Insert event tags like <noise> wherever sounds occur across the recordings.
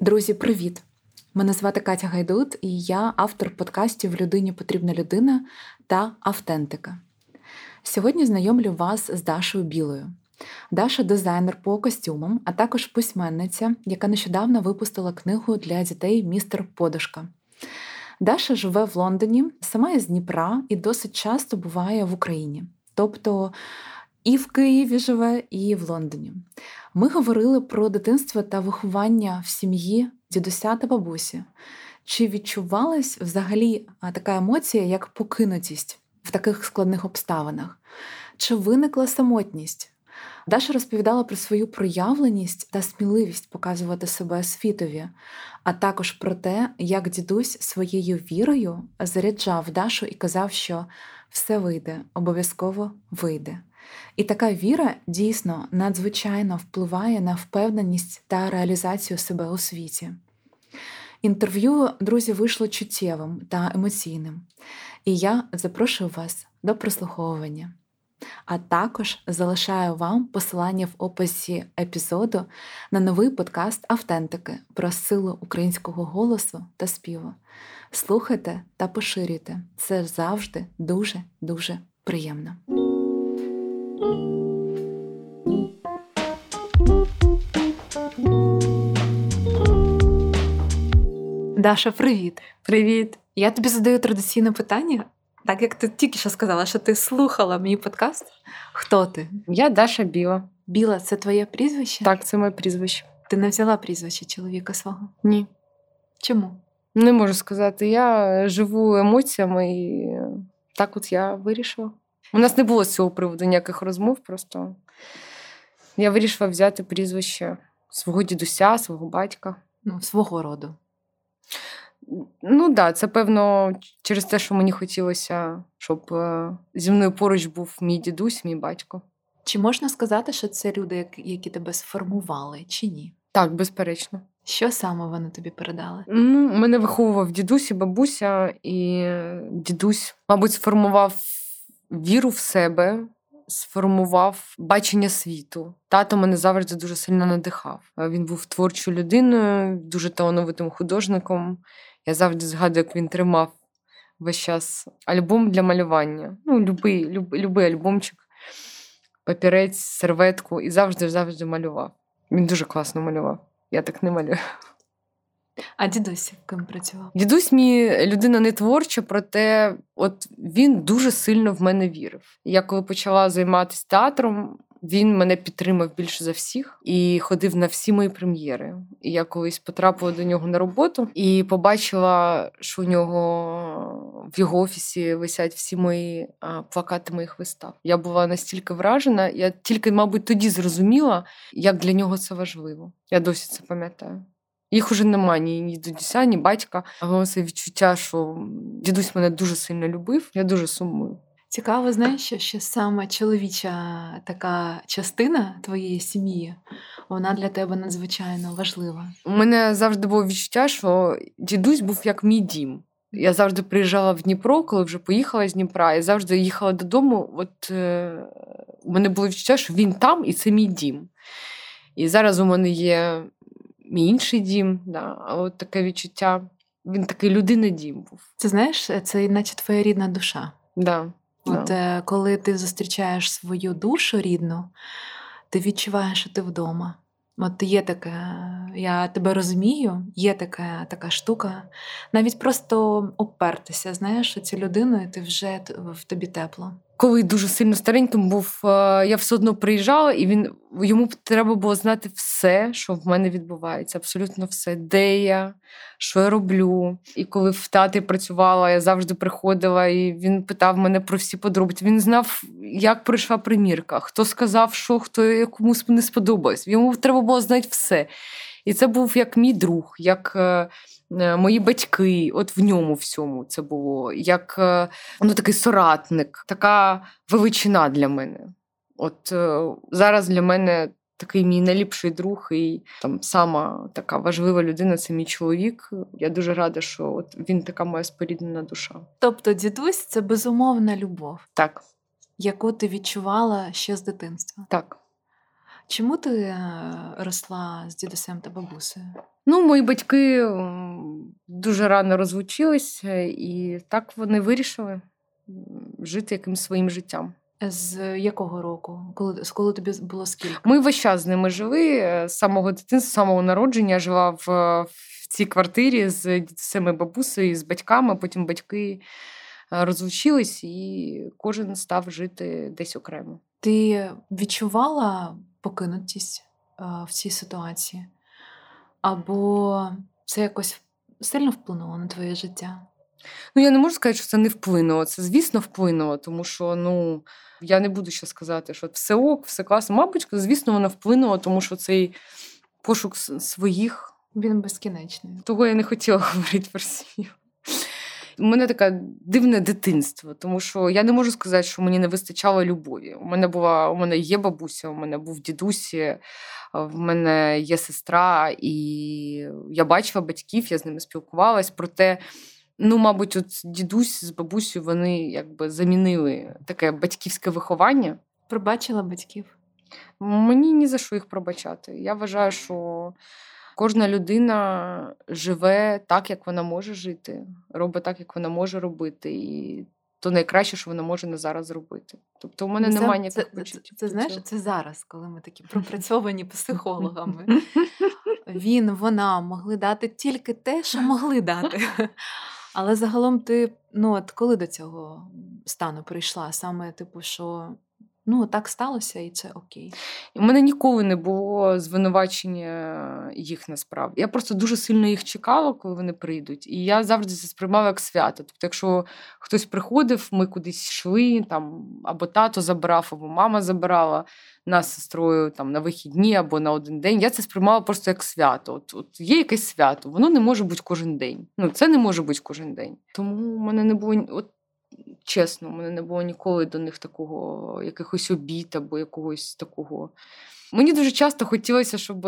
Друзі, привіт! Мене звати Катя Гайдут, і я автор подкастів Людині потрібна людина та Автентика. Сьогодні знайомлю вас з Дашою Білою. Даша дизайнер по костюмам, а також письменниця, яка нещодавно випустила книгу для дітей Містер Подушка. Даша живе в Лондоні, сама із Дніпра і досить часто буває в Україні. Тобто і в Києві живе, і в Лондоні. Ми говорили про дитинство та виховання в сім'ї дідуся та бабусі. Чи відчувалась взагалі така емоція, як покинутість в таких складних обставинах? Чи виникла самотність? Даша розповідала про свою проявленість та сміливість показувати себе світові, а також про те, як дідусь своєю вірою заряджав Дашу і казав, що все вийде, обов'язково вийде. І така віра дійсно надзвичайно впливає на впевненість та реалізацію себе у світі. Інтерв'ю, друзі, вийшло чуттєвим та емоційним, і я запрошую вас до прослуховування. А також залишаю вам посилання в описі епізоду на новий подкаст Автентики про силу українського голосу та співу. Слухайте та поширюйте. Це завжди дуже-дуже приємно. Даша, привіт. Привіт. Я тобі задаю традиційне питання, так як ти тільки що сказала, що ти слухала мій подкаст. Хто ти? Я Даша Біла. Біла це твоє прізвище? Так, це моє прізвище. Ти не взяла прізвище чоловіка свого? Ні. Чому? Не можу сказати. Я живу емоціями і так от я вирішила. У нас не було з цього приводу ніяких розмов, просто я вирішила взяти прізвище свого дідуся, свого батька. Ну, свого роду. Ну так, да, це певно через те, що мені хотілося, щоб е, зі мною поруч був мій дідусь, мій батько. Чи можна сказати, що це люди, які тебе сформували, чи ні? Так, безперечно. Що саме вони тобі передали? Ну, Мене виховував дідусь і бабуся, і дідусь, мабуть, сформував віру в себе, сформував бачення світу. Тато мене завжди дуже сильно надихав. Він був творчою людиною, дуже талановитим художником. Я завжди згадую, як він тримав весь час альбом для малювання. Ну, любий, любий, любий альбомчик, папірець, серветку, і завжди завжди малював. Він дуже класно малював. Я так не малюю. А дідусь ким працював? Дідусь мій людина не творча, проте от він дуже сильно в мене вірив. Я коли почала займатися театром, він мене підтримав більше за всіх і ходив на всі мої прем'єри. І я колись потрапила до нього на роботу і побачила, що у нього в його офісі висять всі мої плакати моїх вистав. Я була настільки вражена, я тільки, мабуть, тоді зрозуміла, як для нього це важливо. Я досі це пам'ятаю. Їх уже немає ні, ні дідуся, ні батька. Але це відчуття, що дідусь мене дуже сильно любив. Я дуже сумую. Цікаво, знаєш, що, що саме чоловіча така частина твоєї сім'ї, вона для тебе надзвичайно важлива. У мене завжди було відчуття, що дідусь був як мій дім. Я завжди приїжджала в Дніпро, коли вже поїхала з Дніпра, і завжди їхала додому. От е, у мене було відчуття, що він там і це мій дім. І зараз у мене є мій інший дім. Да. А от таке відчуття, він такий людина дім був. Це знаєш, це наче твоя рідна душа. Да. От да. коли ти зустрічаєш свою душу рідну, ти відчуваєш, що ти вдома. От є таке, я тебе розумію, є така така штука. Навіть просто опертися, знаєш, цю людину, і ти вже в тобі тепло. Коли дуже сильно стареньким був, е, я все одно приїжджала, і він йому треба було знати все, що в мене відбувається. Абсолютно все, де я, що я роблю. І коли в театрі працювала, я завжди приходила, і він питав мене про всі подробиці. Він знав, як пройшла примірка, хто сказав, що хто комусь не сподобалось. Йому треба було знати все. І це був як мій друг, як е, мої батьки, от в ньому всьому це було як е, ну, такий соратник, така величина для мене. От е, зараз для мене такий мій найліпший друг і там сама така важлива людина це мій чоловік. Я дуже рада, що от він така моя споріднена душа. Тобто, дідусь це безумовна любов, Так, яку ти відчувала ще з дитинства. так. Чому ти росла з дідусем та бабусею? Ну, мої батьки дуже рано розлучилися, і так вони вирішили жити якимось своїм життям. З якого року? Коли, з коли тобі було скільки? Ми весь час з ними жили з самого дитинства, з самого народження. Я жила в, в цій квартирі з дідусем і бабусею, з батьками. Потім батьки розлучились, і кожен став жити десь окремо. Ти відчувала покинутість в цій ситуації? Або це якось сильно вплинуло на твоє життя? Ну, я не можу сказати, що це не вплинуло. Це, звісно, вплинуло, тому що ну, я не буду ще сказати, що все ок, все класно. Мабуть, звісно, воно вплинуло, тому що цей пошук своїх, Він безкінечний. того я не хотіла <laughs> говорити про свій. У мене таке дивне дитинство, тому що я не можу сказати, що мені не вистачало любові. У мене була, у мене є бабуся, у мене був дідусь, е, в мене є сестра, і я бачила батьків, я з ними спілкувалась. Проте, ну, мабуть, от дідусь з бабусею вони якби замінили таке батьківське виховання. Пробачила батьків. Мені ні за що їх пробачати. Я вважаю, що кожна людина живе так, як вона може жити, робить так, як вона може робити, і то найкраще, що вона може на зараз зробити. Тобто, у мене Це- немає це, ніяких це, почуттів. це, до знаєш, це зараз, коли ми такі пропрацьовані <laughs> психологами. <laughs> Він, вона могли дати тільки те, що могли дати. <laughs> Але загалом ти, ну от коли до цього стану прийшла, саме типу, що ну так сталося, і це окей. У мене ніколи не було звинувачення їх насправді. Я просто дуже сильно їх чекала, коли вони прийдуть. І я завжди це сприймала як свято. Тобто, якщо хтось приходив, ми кудись йшли, там або тато забрав, або мама забирала нас сестрою там на вихідні або на один день. Я це сприймала просто як свято. От, от є якесь свято, воно не може бути кожен день. Ну це не може бути кожен день. Тому в мене не було от. Чесно, у мене не було ніколи до них такого якихось обід або якогось такого. Мені дуже часто хотілося, щоб,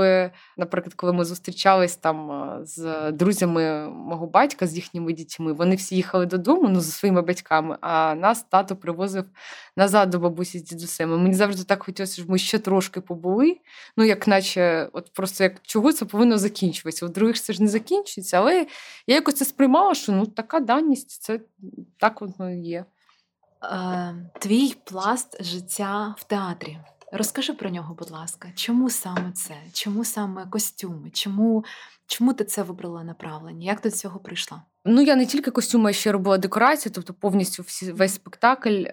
наприклад, коли ми зустрічались там з друзями мого батька, з їхніми дітьми, вони всі їхали додому ну, зі своїми батьками, а нас тато привозив назад до бабусі з дідусем. І Мені завжди так хотілося, щоб ми ще трошки побули. Ну, як наче, от просто як чого це повинно закінчуватися. У других це ж не закінчується, але я якось це сприймала, що ну така даність, це так воно є. Е, твій пласт життя в театрі. Розкажи про нього, будь ласка. Чому саме це? Чому саме костюми? Чому, чому ти це вибрала направлення? Як ти до цього прийшла? Ну, я не тільки костюми, а ще робила декорації, тобто повністю всі, весь спектакль.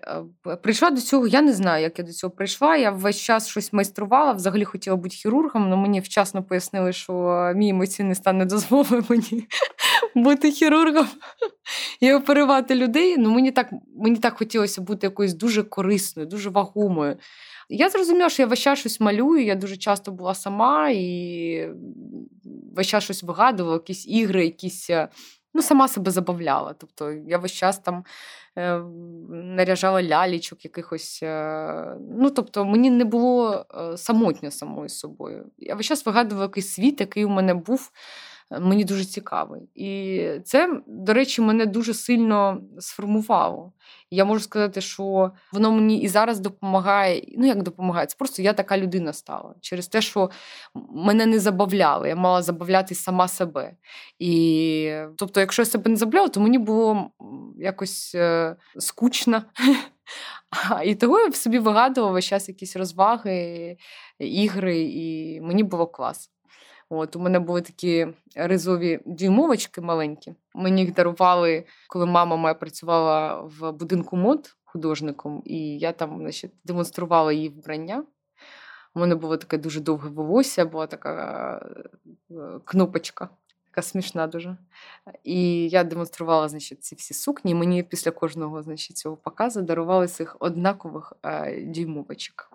Прийшла до цього, я не знаю, як я до цього прийшла. Я весь час щось майструвала, взагалі хотіла бути хірургом, але мені вчасно пояснили, що мій емоційний стан не дозволив <laughs> мені бути хірургом і оперувати людей. Ну, мені так, мені так хотілося бути якоюсь дуже корисною, дуже вагомою. Я зрозуміла, що я весь час щось малюю, я дуже часто була сама і весь час щось вигадувала, якісь ігри, якісь. е, Ну, сама себе забавляла. Тобто я весь час там е, наряжала лялічок якихось. Е, ну, тобто, мені не було е, самотньо самою собою. Я весь час вигадувала якийсь світ, який у мене був. Мені дуже цікавий. І це, до речі, мене дуже сильно сформувало. Я можу сказати, що воно мені і зараз допомагає. Ну, як допомагає? Це просто я така людина стала. Через те, що мене не забавляли. Я мала забавляти сама себе. І тобто, якщо я себе не забавляла, то мені було якось е, скучно. <laughs> І того я в собі вигадувала весь час якісь розваги, ігри, і мені було клас. От, у мене були такі ризові дюймовочки маленькі. Мені їх дарували, коли мама моя працювала в будинку мод художником, і я там значить, демонструвала її вбрання. У мене було таке дуже довге волосся, була така е, кнопочка, така смішна дуже. І я демонструвала значить, ці всі сукні. Мені після кожного значить, цього показу дарували цих однакових е, дюймовочок.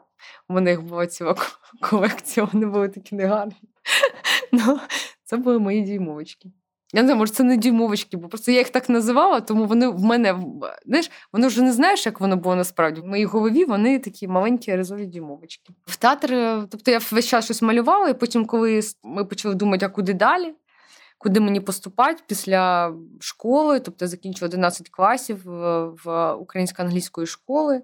У мене була ціла колекція, вони були такі негарні. <laughs> Ну, це були мої дюймовочки. Я не знаю, може, це не дюймовочки, бо просто я їх так називала, тому вони в мене знаєш, воно вже не знаєш, як воно було насправді. В моїй голові вони такі маленькі резові дюймовочки. В театр, е, тобто я весь час щось малювала, і потім, коли ми почали думати, а куди далі, куди мені поступати після школи, тобто я закінчила 11 класів в українсько-англійської школи.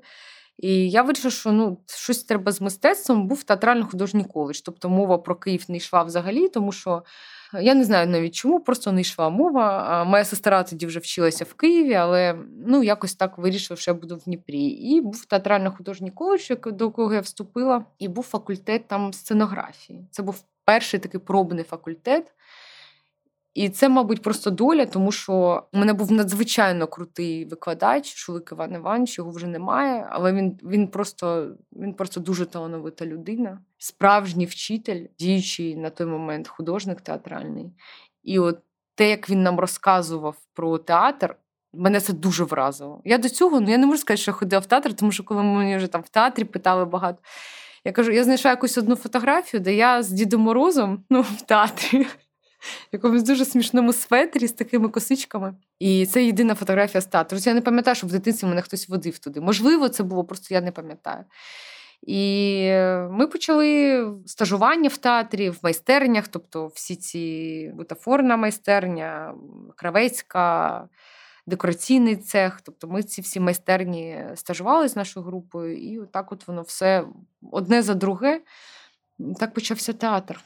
І я вирішила, що ну, щось треба з мистецтвом, був театрально-художній коледж. Тобто мова про Київ не йшла взагалі, тому що я не знаю навіть чому, просто не йшла мова. Моя сестра тоді вже вчилася в Києві, але ну, якось так вирішила, що я буду в Дніпрі. І був театрально-художній коледж, до якого я вступила, і був факультет там сценографії. Це був перший такий пробний факультет. І це, мабуть, просто доля, тому що у мене був надзвичайно крутий викладач, Шулик Іван Іванович, його вже немає, але він він, просто він просто дуже талановита людина, справжній вчитель, діючий на той момент художник театральний. І от те, як він нам розказував про театр, мене це дуже вразило. Я до цього ну я не можу сказати, що я ходила в театр, тому що коли мені вже там в театрі питали багато. Я кажу, я знайшла якусь одну фотографію, де я з Дідом Морозом ну, в театрі якомусь дуже смішному светрі з такими косичками. І це єдина фотографія з театру. Я не пам'ятаю, що в дитинстві мене хтось водив туди. Можливо, це було, просто я не пам'ятаю. І ми почали стажування в театрі, в майстернях, тобто всі ці бутафорна майстерня, кравецька, декораційний цех. Тобто ми ці всі майстерні стажували з нашою групою, і отак от воно все одне за друге. Так почався театр.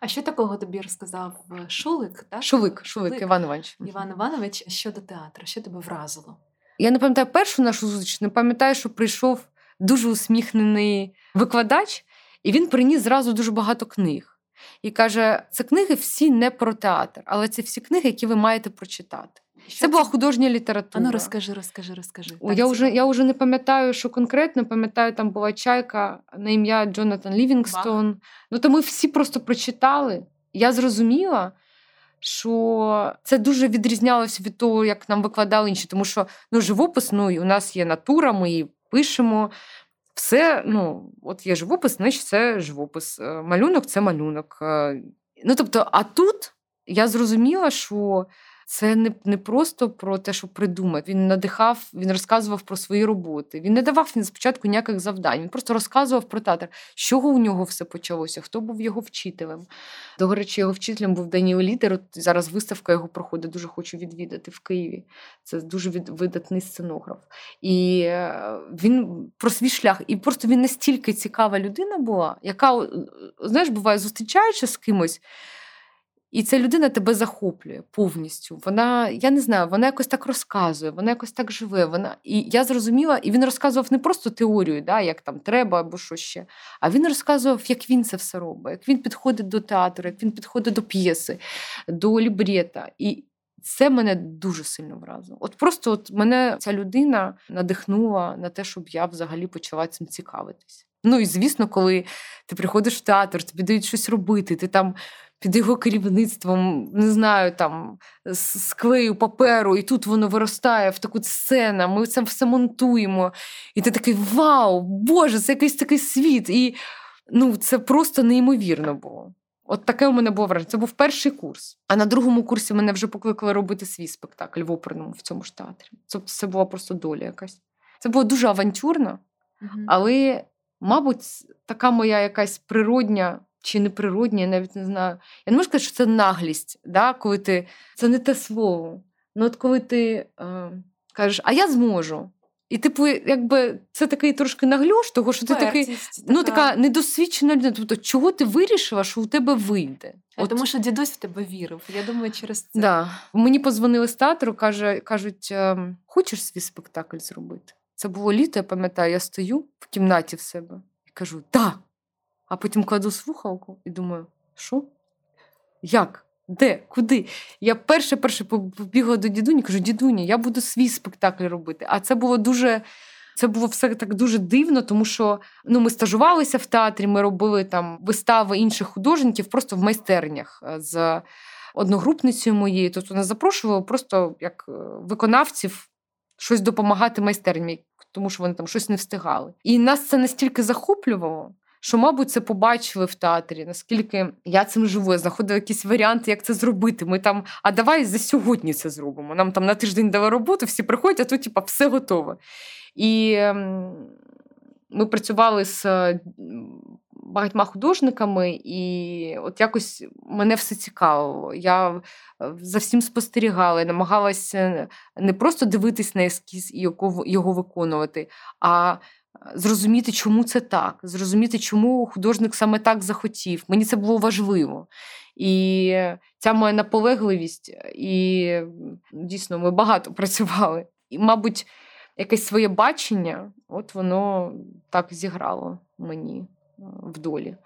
А що такого тобі розказав е, Шулик? Так? Шулик, Шулик, Шулик Іван Іванович. Іван Іванович щодо театру, що тебе вразило? Я не пам'ятаю першу нашу зустріч, не пам'ятаю, що прийшов дуже усміхнений викладач, і він приніс зразу дуже багато книг. І каже: це книги всі не про театр, але це всі книги, які ви маєте прочитати. Що це була художня література. А ну розкажи, розкажи, розкажи. О, я вже я вже не пам'ятаю, що конкретно пам'ятаю, там була чайка на ім'я Джонатан Лівінгстон. Ну то ми всі просто прочитали. Я зрозуміла, що це дуже відрізнялося від того, як нам викладали інші. Тому що ну, живопис, ну у нас є натура, ми її пишемо. Все, ну, от є живопис, значить це живопис. Е, малюнок це малюнок. Е, ну, тобто, а тут я зрозуміла, що це не не просто про те, що придумати. Він надихав, він розказував про свої роботи. Він не давав спочатку ніяких завдань. Він просто розказував про театр, з чого у нього все почалося, хто був його вчителем. До речі, його вчителем був Даніел Лідер. От Зараз виставка його проходить. Дуже хочу відвідати в Києві. Це дуже видатний сценограф. І е, він про свій шлях. І просто він настільки цікава людина була, яка знаєш, буває, зустрічаючи з кимось. І ця людина тебе захоплює повністю. Вона, я не знаю, вона якось так розказує, вона якось так живе. Вона І я зрозуміла, і він розказував не просто теорію, да, як там треба або що ще, а він розказував, як він це все робить, як він підходить до театру, як він підходить до п'єси, до лібрета. І це мене дуже сильно вразило. От просто от мене ця людина надихнула на те, щоб я взагалі почала цим цікавитись. Ну і звісно, коли ти приходиш в театр, тобі дають щось робити, ти там під його керівництвом, не знаю, там склею паперу, і тут воно виростає в таку сцену, ми це все монтуємо. І ти такий вау, Боже, це якийсь такий світ. І ну, це просто неймовірно було. От таке у мене було враження. Це був перший курс. А на другому курсі мене вже покликали робити свій спектакль в оперному в цьому ж театрі. Тобто це була просто доля якась. Це було дуже авантюрно, але, мабуть, така моя якась природня чи неприродні, я навіть не знаю. Я не можу сказати, що це наглість, да? коли ти це не те слово. Ну, от коли ти е, кажеш, а я зможу. І, типу, якби це такий трошки нагльош, того що ти такий така. ну, така недосвідчена людина. Тобто, чого ти вирішила, що у тебе вийде? От. Тому що дідусь в тебе вірив. Я думаю, через це. Да. Мені позвонили з театру, каже, кажуть, «Ем, хочеш свій спектакль зробити? Це було літо, я пам'ятаю, я стою в кімнаті в себе і кажу: так а потім кладу слухалку і думаю, що? Як? Де? Куди? Я перше перше побігла до дідуні, кажу, дідуні, я буду свій спектакль робити. А це було дуже. Це було все так дуже дивно, тому що ну, ми стажувалися в театрі, ми робили там вистави інших художників просто в майстернях е, з одногрупницею моєю. Тобто нас запрошували просто як е, виконавців щось допомагати майстерні, тому що вони там щось не встигали. І нас це настільки захоплювало, що, мабуть, це побачили в театрі, наскільки я цим живу, я знаходила якісь варіанти, як це зробити. Ми там, а давай за сьогодні це зробимо. Нам там на тиждень дали роботу, всі приходять, а тут типа, все готове. І ем, ми працювали з багатьма художниками, і от якось мене все цікавило. Я е, за всім спостерігала, і намагалася не просто дивитись на ескіз і його виконувати, а зрозуміти, чому це так, зрозуміти, чому художник саме так захотів. Мені це було важливо. І ця моя наполегливість, і дійсно ми багато <laughs> працювали. І, мабуть, якесь своє бачення, от воно так зіграло мені е, в долі.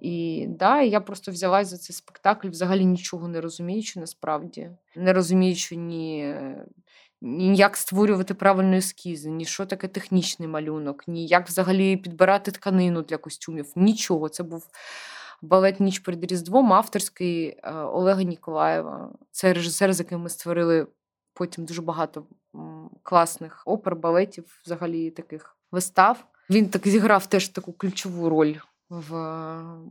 І да, я просто взялась за цей спектакль, взагалі нічого не розуміючи, насправді, не розуміючи ні ні як створювати правильну ескізи, ні що таке технічний малюнок, ні як взагалі підбирати тканину для костюмів. Нічого. Це був балет Ніч перед Різдвом, авторський е, Олега Ніколаєва. Це режисер, з яким ми створили потім дуже багато класних опер, балетів, взагалі таких вистав. Він так зіграв теж таку ключову роль. В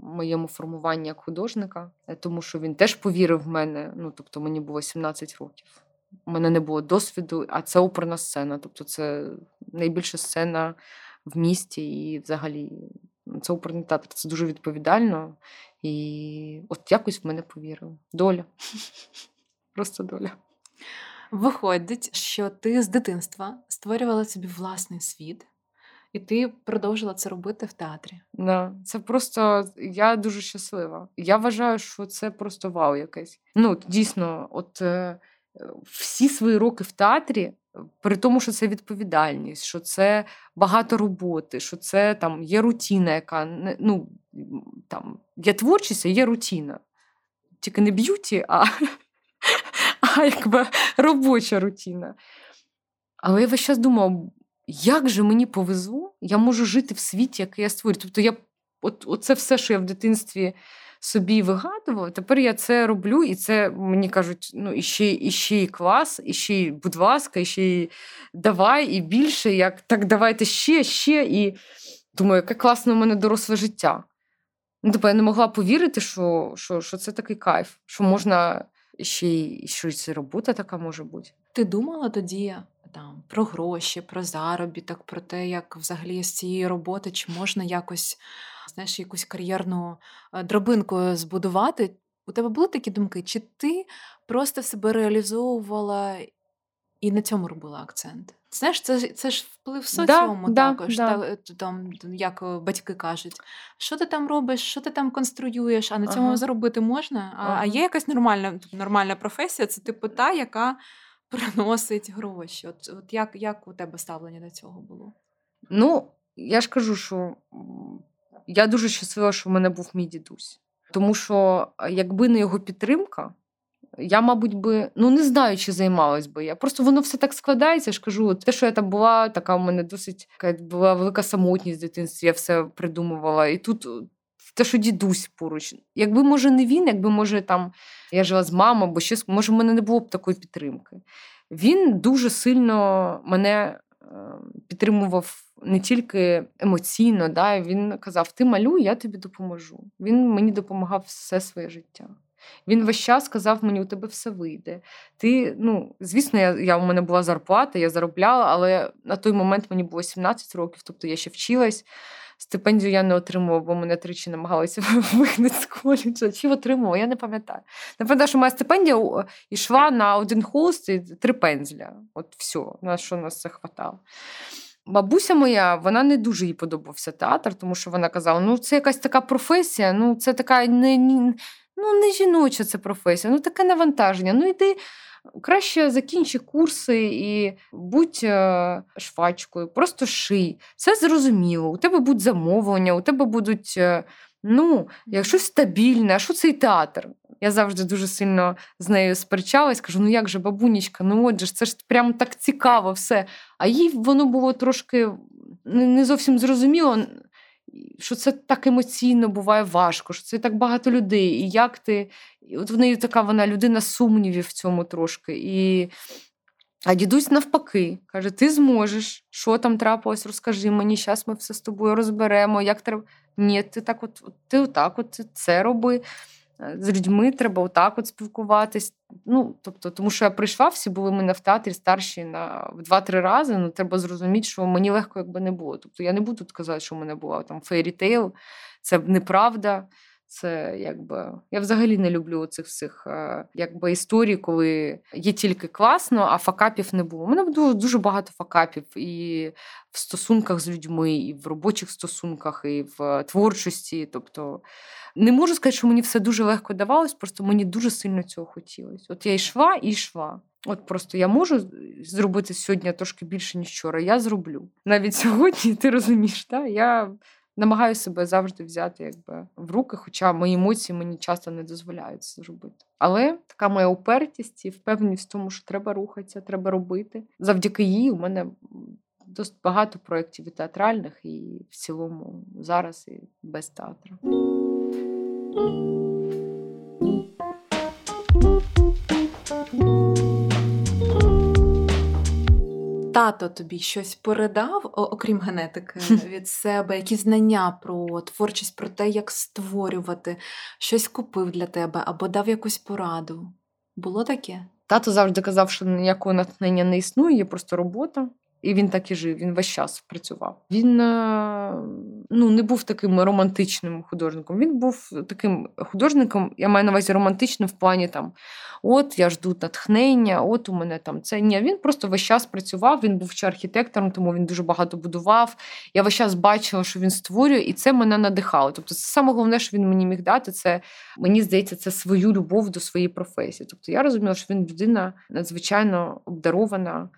моєму формуванні як художника, тому що він теж повірив в мене. Ну тобто мені було 17 років у мене не було досвіду, а це оперна сцена. Тобто це найбільша сцена в місті і взагалі це оперний театр. Це дуже відповідально. І от якось в мене повірили. Доля. <laughs> Просто доля. Виходить, що ти з дитинства створювала собі власний світ. І ти продовжила це робити в театрі. Да. Це просто я дуже щаслива. Я вважаю, що це просто вау якесь. Ну, дійсно, от е, всі свої роки в театрі, при тому, що це відповідальність, що це багато роботи, що це там є рутина, яка ну, там є творчість, а є рутина. Тільки не beauty, а <laughs> а якби робоча рутина. Але я весь час думала, як же мені повезло, я можу жити в світі, який я створюю. Тобто я, от, от це все, що я в дитинстві собі вигадувала. Тепер я це роблю, і це мені кажуть: ну і ще, і ще і клас, і й, будь ласка, і ще й давай, і більше. Як так, давайте ще, ще. І думаю, яке класне у мене доросле життя. Ну, тобто я не могла повірити, що що, що це такий кайф, що можна ще й щось робота така може бути. Ти думала тоді там про гроші, про заробіток, про те, як взагалі з цієї роботи чи можна якось знаєш, якусь кар'єрну е, дробинку збудувати. У тебе були такі думки? Чи ти просто себе реалізовувала і на цьому робила акцент? Знаєш, це це ж вплив соціуму да, також, да, та, там, як е, батьки кажуть, що ти там робиш, що ти там конструюєш, а на цьому ага. заробити можна. А ага. а є якась нормальна нормальна професія, це типу та, яка приносить гроші. От от як, як у тебе ставлення до цього було? Ну, я ж кажу, що я дуже щаслива, що в мене був мій дідусь. Тому що, якби не його підтримка, я, мабуть, би ну не знаю, чи займалась би я. Просто воно все так складається. Я ж кажу, те, що я там була, така у мене досить була велика самотність в дитинстві, я все придумувала. І тут те, що дідусь поруч. Якби, може, не він, якби, може, там я жила з мамою, бо щось, може, в мене не було б такої підтримки. Він дуже сильно мене Ем, підтримував не тільки емоційно, да, він казав: Ти малюй, я тобі допоможу. Він мені допомагав все своє життя. Він весь час сказав мені, у тебе все вийде. Ти, ну, Звісно, я, я, у мене була зарплата, я заробляла, але на той момент мені було 17 років, тобто я ще вчилась. Стипендію я не отримувала, бо мене тричі намагалися <laughs> вигнати з коледжа. Чи отримувала, я не пам'ятаю. Не що моя стипендія йшла на один холст і три пензля. От все, на що нас це хватало. Бабуся моя, вона не дуже їй подобався театр, тому що вона казала: ну, це якась така професія, ну це така не, ну, не жіноча це професія, ну таке навантаження. Ну йди Краще закінчи курси і будь е, швачкою, просто ший. Все зрозуміло. У тебе будуть замовлення, у тебе будуть. Е, ну, якщо стабільне, а що цей театр? Я завжди дуже сильно з нею сперечалась, кажу: ну як же, бабунічка, ну отже, це ж прям так цікаво все. А їй воно було трошки не зовсім зрозуміло що це так емоційно буває важко, що це так багато людей. І як ти. От в неї така вона людина сумнівів в цьому трошки. І... А дідусь навпаки, каже: ти зможеш, що там трапилось, розкажи мені, зараз ми все з тобою розберемо. як треба. Ні, ти так, от ти отак, от це роби. Е, з людьми треба отак от спілкуватись. Ну, тобто, Тому що я прийшла, всі були мене в театрі старші на в два-три рази. Ну, треба зрозуміти, що мені легко якби не було. Тобто я не буду казати, що в мене була там fairytale, це неправда. Це якби я взагалі не люблю цих всіх е, якби історій, коли є тільки класно, а факапів не було. У мене було дуже багато факапів і в стосунках з людьми, і в робочих стосунках, і в творчості. Тобто не можу сказати, що мені все дуже легко давалось, просто мені дуже сильно цього хотілося. От я йшла і йшла. От просто я можу зробити сьогодні трошки більше, ніж вчора. Я зроблю. Навіть <laughs> сьогодні ти розумієш, так? я намагаюся себе завжди взяти якби в руки, хоча мої емоції мені часто не дозволяють це зробити. Але така моя упертість і впевненість в тому, що треба рухатися, треба робити. Завдяки їй у мене досить багато проєктів і театральних, і в цілому зараз і без театру. Тато тобі щось передав, окрім генетики, від себе, якісь знання про творчість, про те, як створювати, щось купив для тебе або дав якусь пораду. Було таке? Тато завжди казав, що ніякого натхнення не існує, є просто робота. І він так і жив, він весь час працював. Він е, ну, не був таким романтичним художником. Він був таким художником, я маю на увазі романтичним в плані там: от я жду натхнення, от у мене там це. Ні, він просто весь час працював. Він був ще архітектором, тому він дуже багато будував. Я весь час бачила, що він створює, і це мене надихало. Тобто, це саме головне, що він мені міг дати, це мені здається, це свою любов до своєї професії. Тобто я розуміла, що він людина надзвичайно обдарована.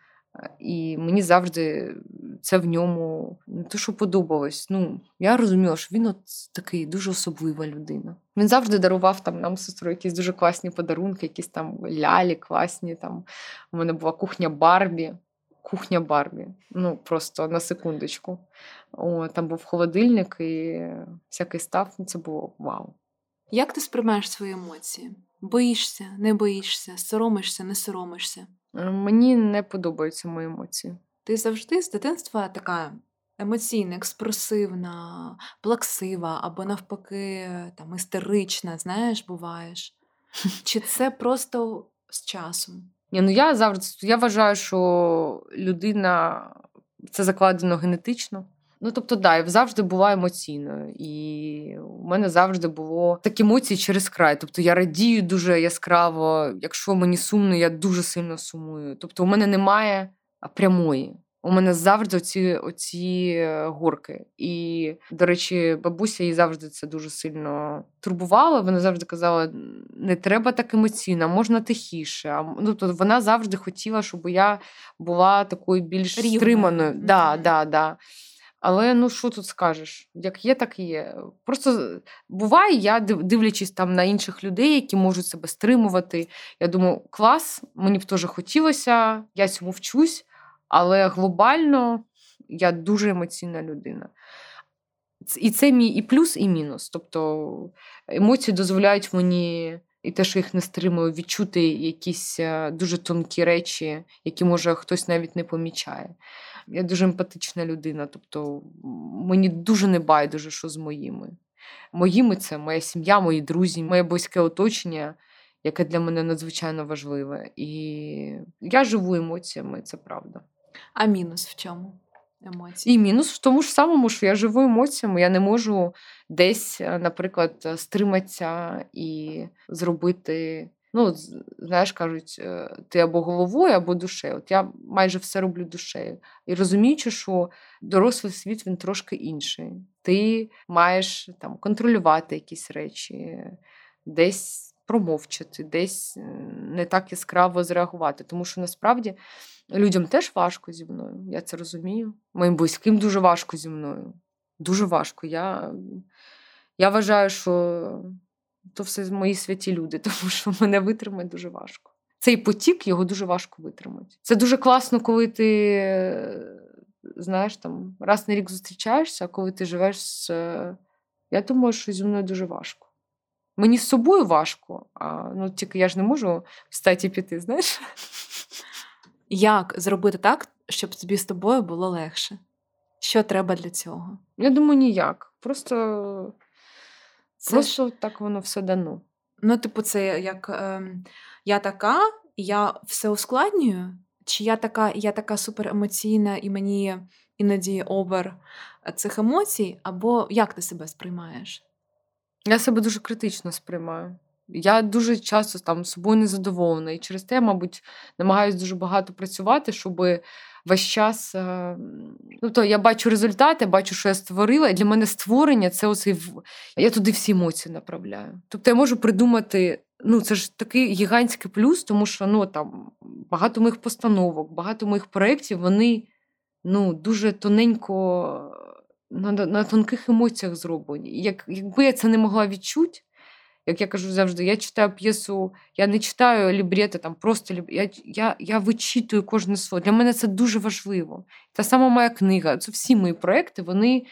І мені завжди це в ньому не те, що подобалось. Ну, Я розуміла, що він от такий дуже особлива людина. Він завжди дарував там нам сестру якісь дуже класні подарунки, якісь там лялі класні. Там У мене була кухня Барбі. Кухня Барбі. Ну, просто на секундочку. О, Там був холодильник і всякий став. Ну, це було вау. Як ти сприймаєш свої емоції? Боїшся, не боїшся, соромишся, не соромишся? Е, мені не подобаються мої емоції. Ти завжди з дитинства така емоційна, експресивна, плаксива або навпаки там істерична, знаєш, буваєш? <laughs> Чи це просто з часом? Ні, ну Я завжди я вважаю, що людина це закладено генетично. Ну, тобто, да, я завжди була емоційною, і у мене завжди було такі емоції через край. Тобто я радію дуже яскраво. Якщо мені сумно, я дуже сильно сумую. Тобто, у мене немає прямої. У мене завжди оці оці е, горки. І, до речі, бабуся її завжди це дуже сильно турбувала. Вона завжди казала: не треба так емоційно, можна тихіше. А ну, то вона завжди хотіла, щоб я була такою більш стриманою. Mm-hmm. Да, да, да. Але ну що тут скажеш? Як є, так і є. Просто буває, я дивлячись там на інших людей, які можуть себе стримувати. Я думаю, клас, мені б теж хотілося, я цьому вчусь, але глобально я дуже емоційна людина. І це мій і плюс, і мінус. Тобто емоції дозволяють мені. І те, що їх не стримую, відчути якісь е, дуже тонкі речі, які, може, хтось навіть не помічає. Я дуже емпатична людина, тобто мені дуже не байдуже, що з моїми. Моїми це моя сім'я, мої друзі, моє близьке оточення, яке для мене надзвичайно важливе. І я живу емоціями, це правда. А мінус в чому? Емоції? І мінус в тому ж самому, що я живу емоціями. Я не можу десь, е, наприклад, стриматися і зробити Ну, знаєш, кажуть, е, ти або головою, або душею. От я майже все роблю душею. І розуміючи, що дорослий світ він трошки інший. Ти маєш там контролювати якісь речі, десь промовчати, десь не так яскраво зреагувати. Тому що насправді людям теж важко зі мною. Я це розумію. Моїм близьким дуже важко зі мною. Дуже важко. Я, Я вважаю, що то все мої святі люди, <laughs> тому що мене витримати дуже важко. Цей потік його дуже важко витримати. Це дуже класно, коли ти знаєш, там раз на рік зустрічаєшся, а коли ти живеш з. Я думаю, що зі мною дуже важко. Мені з собою важко, а ну тільки я ж не можу встати і піти, знаєш? Як зробити так, щоб тобі з тобою було легше? Що треба для цього? Я думаю, ніяк. Просто Це просто так воно все дано. Ну, типу, це як ем, я така, я все ускладнюю, чи я така, я така суперемоційна, і мені іноді овер цих емоцій, або як ти себе сприймаєш? Я себе дуже критично сприймаю. Я дуже часто там собою незадоволена. І через те, мабуть, намагаюся дуже багато працювати, щоб весь час. Е, тобто я бачу результати, бачу, що я створила, і для мене створення це оцей я туди всі емоції направляю. Тобто я можу придумати. Ну, це ж такий гігантський плюс, тому що ну там багато моїх постановок, багато моїх проєктів, вони ну, дуже тоненько на на тонких емоціях зроблені. Як, Якби я це не могла відчути, як я кажу завжди, я читаю п'єсу, я не читаю лібрети, там просто я, я, я вичитую кожне слово. Для мене це дуже важливо. Та сама моя книга, це всі мої проекти, вони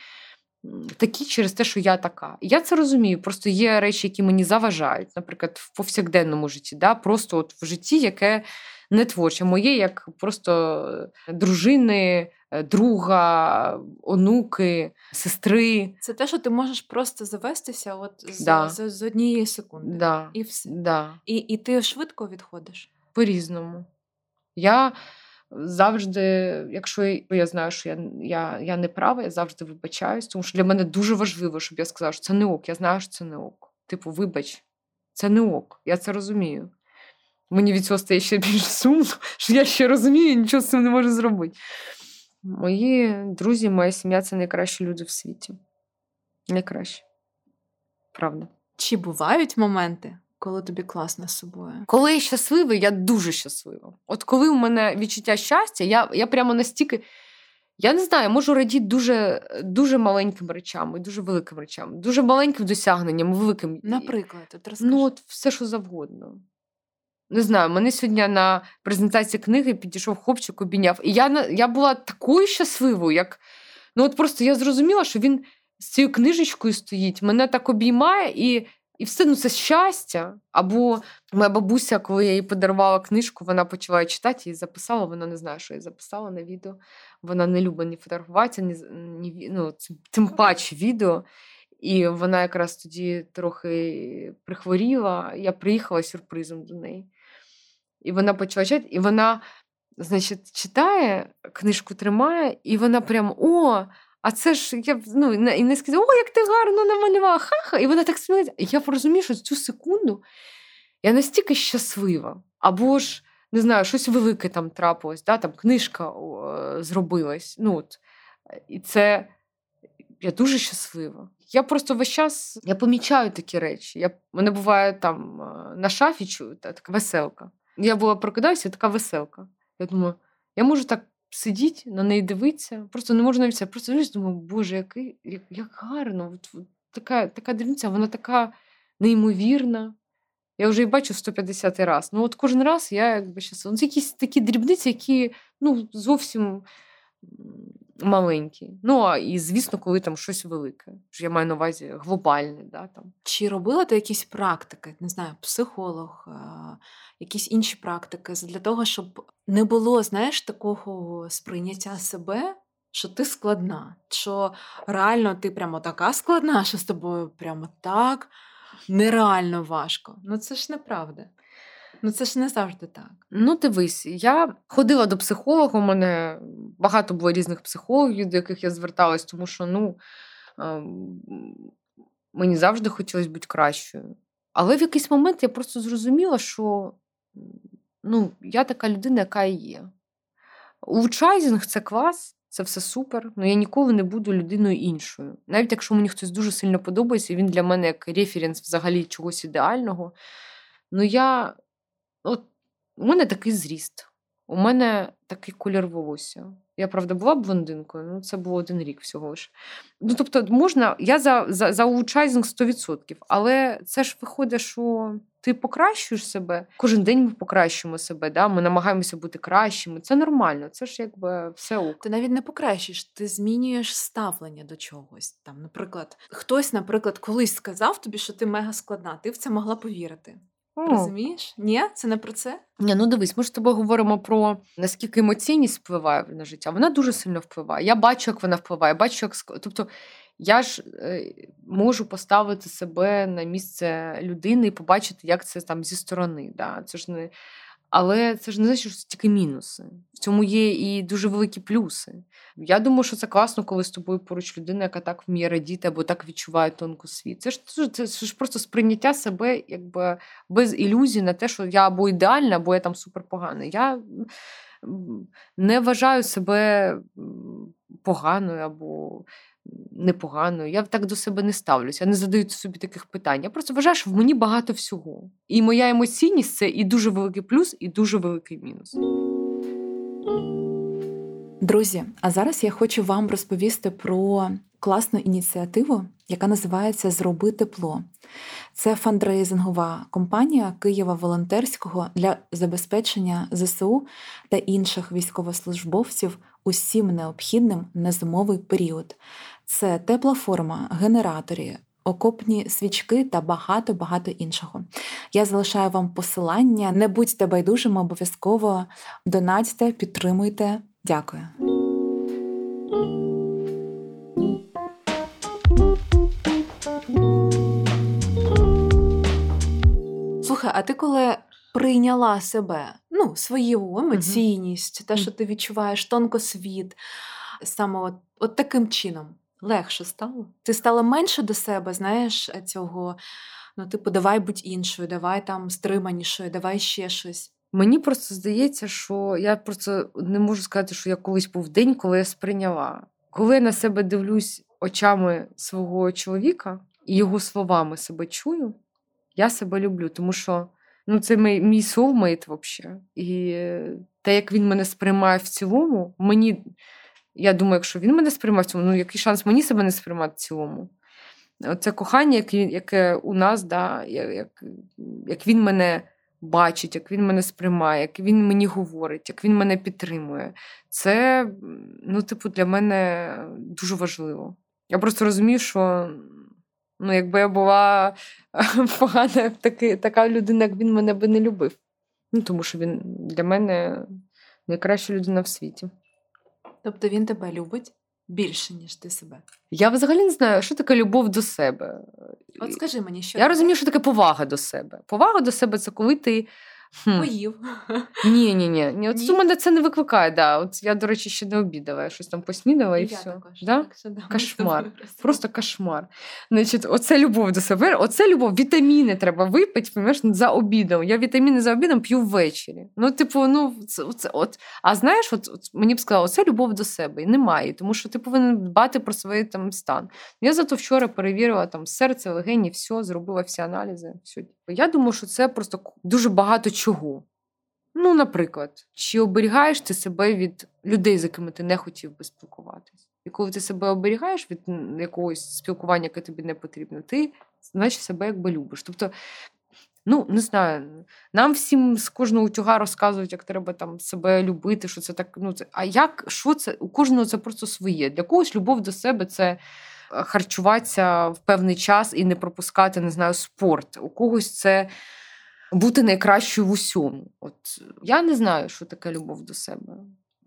такі через те, що я така. Я це розумію. Просто є речі, які мені заважають, наприклад, в повсякденному житті, да? просто от в житті, яке не творче, моє як просто дружини. Е, друга, онуки, сестри. Це те, що ти можеш просто завестися от з, да. з, з однієї секунди. Да. І все. Да. І, і ти швидко відходиш? По-різному. Я завжди, якщо я знаю, що я я, я не права, я завжди вибачаюсь, тому що для мене дуже важливо, щоб я сказала, що це не ок. Я знаю, що це не ок. Типу, вибач, це не ок. Я це розумію. Мені від цього стає ще більш сумно, що я ще розумію нічого з цим не можу зробити. Мої друзі, моя сім'я це найкращі люди в світі. Найкращі. Правда. Чи бувають моменти, коли тобі класно з собою? Коли я щаслива, я дуже щаслива. От коли у мене відчуття щастя, я я прямо настільки. Я не знаю, можу радіти дуже дуже маленьким речам і дуже великим речам, дуже маленьким досягненням, великим. Наприклад, от розкажи. Ну, от все, що завгодно. Не знаю, мене сьогодні на презентації книги підійшов хлопчик, обійняв. І я я була такою щасливою, як ну от просто я зрозуміла, що він з цією книжечкою стоїть, мене так обіймає, і і все ну це щастя. Або моя бабуся, коли я їй подарувала книжку, вона почала читати і записала. Вона не знає, що я записала на відео. Вона не любить ні фотографуватися, ні, ні ну, тим паче відео. І вона якраз тоді трохи прихворіла. Я приїхала сюрпризом до неї. І вона почала читати, і вона, значить, читає, книжку тримає, і вона прям о, а це ж я ну, і не сказала, о, як ти гарно намалювала, ха-ха. І вона так сміється. Я порозумію, що цю секунду я настільки щаслива. Або ж, не знаю, щось велике там трапилось, да, там книжка о, зробилась. Ну, от. І це я дуже щаслива. Я просто весь час я помічаю такі речі. Я, Мене буває там на шафі чую, така веселка. Я була прокидаюся, така веселка. Я думаю, я можу так сидіти, на неї дивитися, просто не можу навіть це. Просто дивлюсь, думаю, боже, який, як як гарно. От, от, така така дрібниця, вона така неймовірна. Я вже її бачу 150 раз. Ну, от кожен раз я якби щас. Ну, це якісь такі дрібниці, які ну, зовсім маленькі. Ну, а і, звісно, коли там щось велике. Я маю на увазі глобальне. Да, там. Чи робила ти якісь практики, не знаю, психолог, якісь інші практики для того, щоб не було, знаєш, такого сприйняття себе, що ти складна, що реально ти прямо така складна, що з тобою прямо так нереально важко. Ну це ж неправда. Ну це ж не завжди так. Ну, дивись, я ходила до психолога, у мене багато було різних психологів, до яких я зверталась, тому що ну, мені завжди хотілося бути кращою. Але в якийсь момент я просто зрозуміла, що ну, я така людина, яка і є. Улучшайзінг це клас, це все супер, але я ніколи не буду людиною іншою. Навіть якщо мені хтось дуже сильно подобається, він для мене як референс взагалі чогось ідеального. Ну, я от у мене такий зріст, у мене такий колір волосся. Я, правда, була блондинкою, ну це було один рік всього лиш. Ну, тобто, можна, я за за, за улучшайзинг 100%, але це ж виходить, що ти покращуєш себе. Кожен день ми покращуємо себе, да? ми намагаємося бути кращими. Це нормально, це ж якби все ок. Ти навіть не покращиш, ти змінюєш ставлення до чогось. Там, Наприклад, хтось, наприклад, колись сказав тобі, що ти мега складна, ти в це могла повірити. О. Розумієш? Ні, це не про це. Ні, ну дивись, ми ж з тобою говоримо про наскільки емоційність впливає на життя. Вона дуже сильно впливає. Я бачу, як вона впливає. Бачу, як тобто я ж е, можу поставити себе на місце людини і побачити, як це там зі сторони. Да? Це ж не... Але це ж не значить, що це тільки мінуси. В цьому є і дуже великі плюси. Я думаю, що це класно, коли з тобою поруч людина, яка так вміє радіти або так відчуває тонко світ. Це ж це, це ж просто сприйняття себе якби без ілюзій на те, що я або ідеальна, або я там суперпогана. Я не вважаю себе поганою або непоганою. Я так до себе не ставлюся, не задаю собі таких питань. Я просто вважаю, що в мені багато всього. І моя емоційність це і дуже великий плюс, і дуже великий мінус. Друзі, а зараз я хочу вам розповісти про класну ініціативу, яка називається Зроби тепло. Це фандрейзингова компанія Києва волонтерського для забезпечення ЗСУ та інших військовослужбовців усім необхідним на зимовий період. Це тепла форма, генератори, окопні свічки та багато багато іншого. Я залишаю вам посилання. Не будьте байдужими, обов'язково донатьте, підтримуйте. Дякую. Слухай, а ти коли прийняла себе, ну, свою емоційність, те, що ти відчуваєш тонко світ, саме от, от таким чином легше стало? Ти стала менше до себе, знаєш, цього, ну, типу, давай будь іншою, давай там стриманішою, давай ще щось. Мені просто здається, що я просто не можу сказати, що я колись був день, коли я сприйняла. Коли я на себе дивлюсь очами свого чоловіка і його словами себе чую, я себе люблю, тому що ну, це мій, мій soulmate взагалі. І те, як він мене сприймає в цілому, мені, я думаю, якщо він мене сприймає в цілому, ну який шанс мені себе не сприймати в цілому? Це кохання, яке, яке у нас, да, як, як він мене бачить, як він мене сприймає, як він мені говорить, як він мене підтримує. Це, ну, типу, для мене дуже важливо. Я просто розумію, що ну, якби я була <laughs> погана, як таки, така людина, як він мене би не любив. Ну, тому що він для мене найкраща людина в світі. Тобто він тебе любить більше, ніж ти себе. Я взагалі не знаю, що таке любов до себе. От скажи мені, що Я розумію, що таке повага до себе. Повага до себе це коли ти. Хм, поїв. Ні, ні, ні. ні. От Ні? у мене це не викликає. Да. От я, до речі, ще не обідала. Я щось там поснідала і, я все. також. Да? Так що, да, Кошмар. просто- Просто кошмар. Значить, оце любов до себе. Оце любов. Вітаміни треба випити, понімаєш, за обідом. Я вітаміни за обідом п'ю ввечері. Ну, типу, ну, це, це, от. А знаєш, от, от мені б сказали, оце любов до себе. І немає, тому що ти повинен дбати про свій там стан. Я зато вчора перевірила там серце, легені, все, зробила всі аналізи. Все. Я думаю, що це просто дуже багато чого. Ну, наприклад, чи оберігаєш ти себе від людей, з якими ти не хотів би спілкуватись? І коли ти себе оберігаєш від якогось спілкування, яке тобі не потрібно, ти значить себе якби любиш. Тобто, ну не знаю, нам всім з кожного утюга розказують, як треба там себе любити, що це так. Ну це а як що це? У кожного це просто своє. Для когось любов до себе це. е, Харчуватися в певний час і не пропускати, не знаю, спорт. У когось це бути найкращою в усьому. От я не знаю, що таке любов до себе.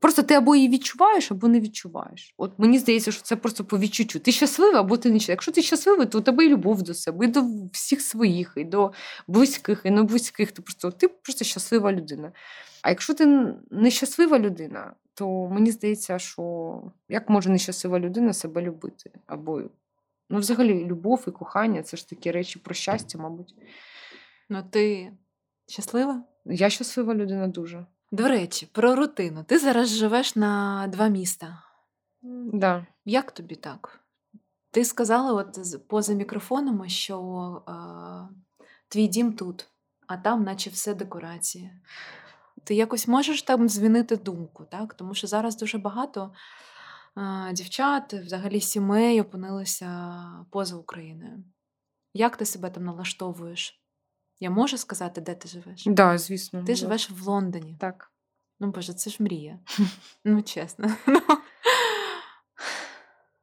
Просто ти або її відчуваєш, або не відчуваєш. От мені здається, що це просто по відчуттю. Ти щасливий, або ти не щасливий. Якщо ти щасливий, то у тебе і любов до себе, і до всіх своїх, і до близьких, і не близьких. Ти просто ти просто щаслива людина. А якщо ти не щаслива людина, то мені здається, що як може нещаслива людина себе любити? Або ну, взагалі, любов і кохання це ж такі речі про щастя, мабуть. Ну, ти щаслива? Я щаслива людина дуже. До речі, про рутину. Ти зараз живеш на два міста. Да. Як тобі так? Ти сказала от поза мікрофоном, що е, твій дім тут, а там, наче все декорації. Ти якось можеш там змінити думку, так? Тому що зараз дуже багато е, дівчат, взагалі сімей опинилися поза Україною. Як ти себе там налаштовуєш? Я можу сказати, де ти живеш? Да, звісно. Ти да. живеш в Лондоні. Так. Ну, боже, це ж мрія. <laughs> Ну, чесно.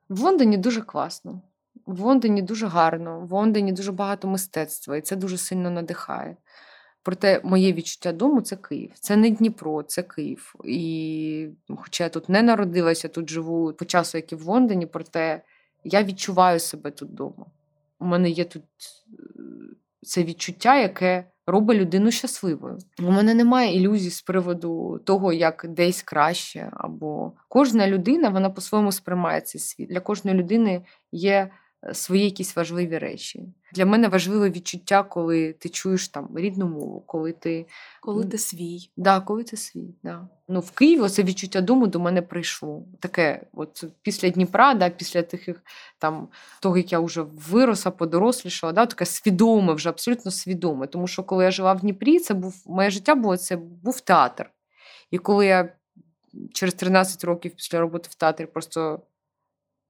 В Лондоні дуже класно. В Лондоні дуже гарно, в Лондоні дуже багато мистецтва, і це дуже сильно надихає. Проте моє відчуття дому це Київ. Це не Дніпро, це Київ. І хоча я тут не народилася, тут живу по часу, як і в Лондоні, проте я відчуваю себе тут вдома. У мене є тут е, це відчуття, яке робить людину щасливою. У мене немає ілюзій з приводу того, як десь краще. Або кожна людина вона по-своєму сприймає цей світ. Для кожної людини є свої якісь важливі речі. Для мене важливе відчуття, коли ти чуєш там рідну мову, коли ти коли ти свій. Да, коли ти свій. Да. Ну, В Києві це відчуття дому до мене прийшло. Таке, от після Дніпра, да, після тих там того, як я вже виросла, подорослішала, да, таке свідоме, вже абсолютно свідоме. Тому що коли я жила в Дніпрі, це був моє життя було це був театр. І коли я через 13 років після роботи в театрі просто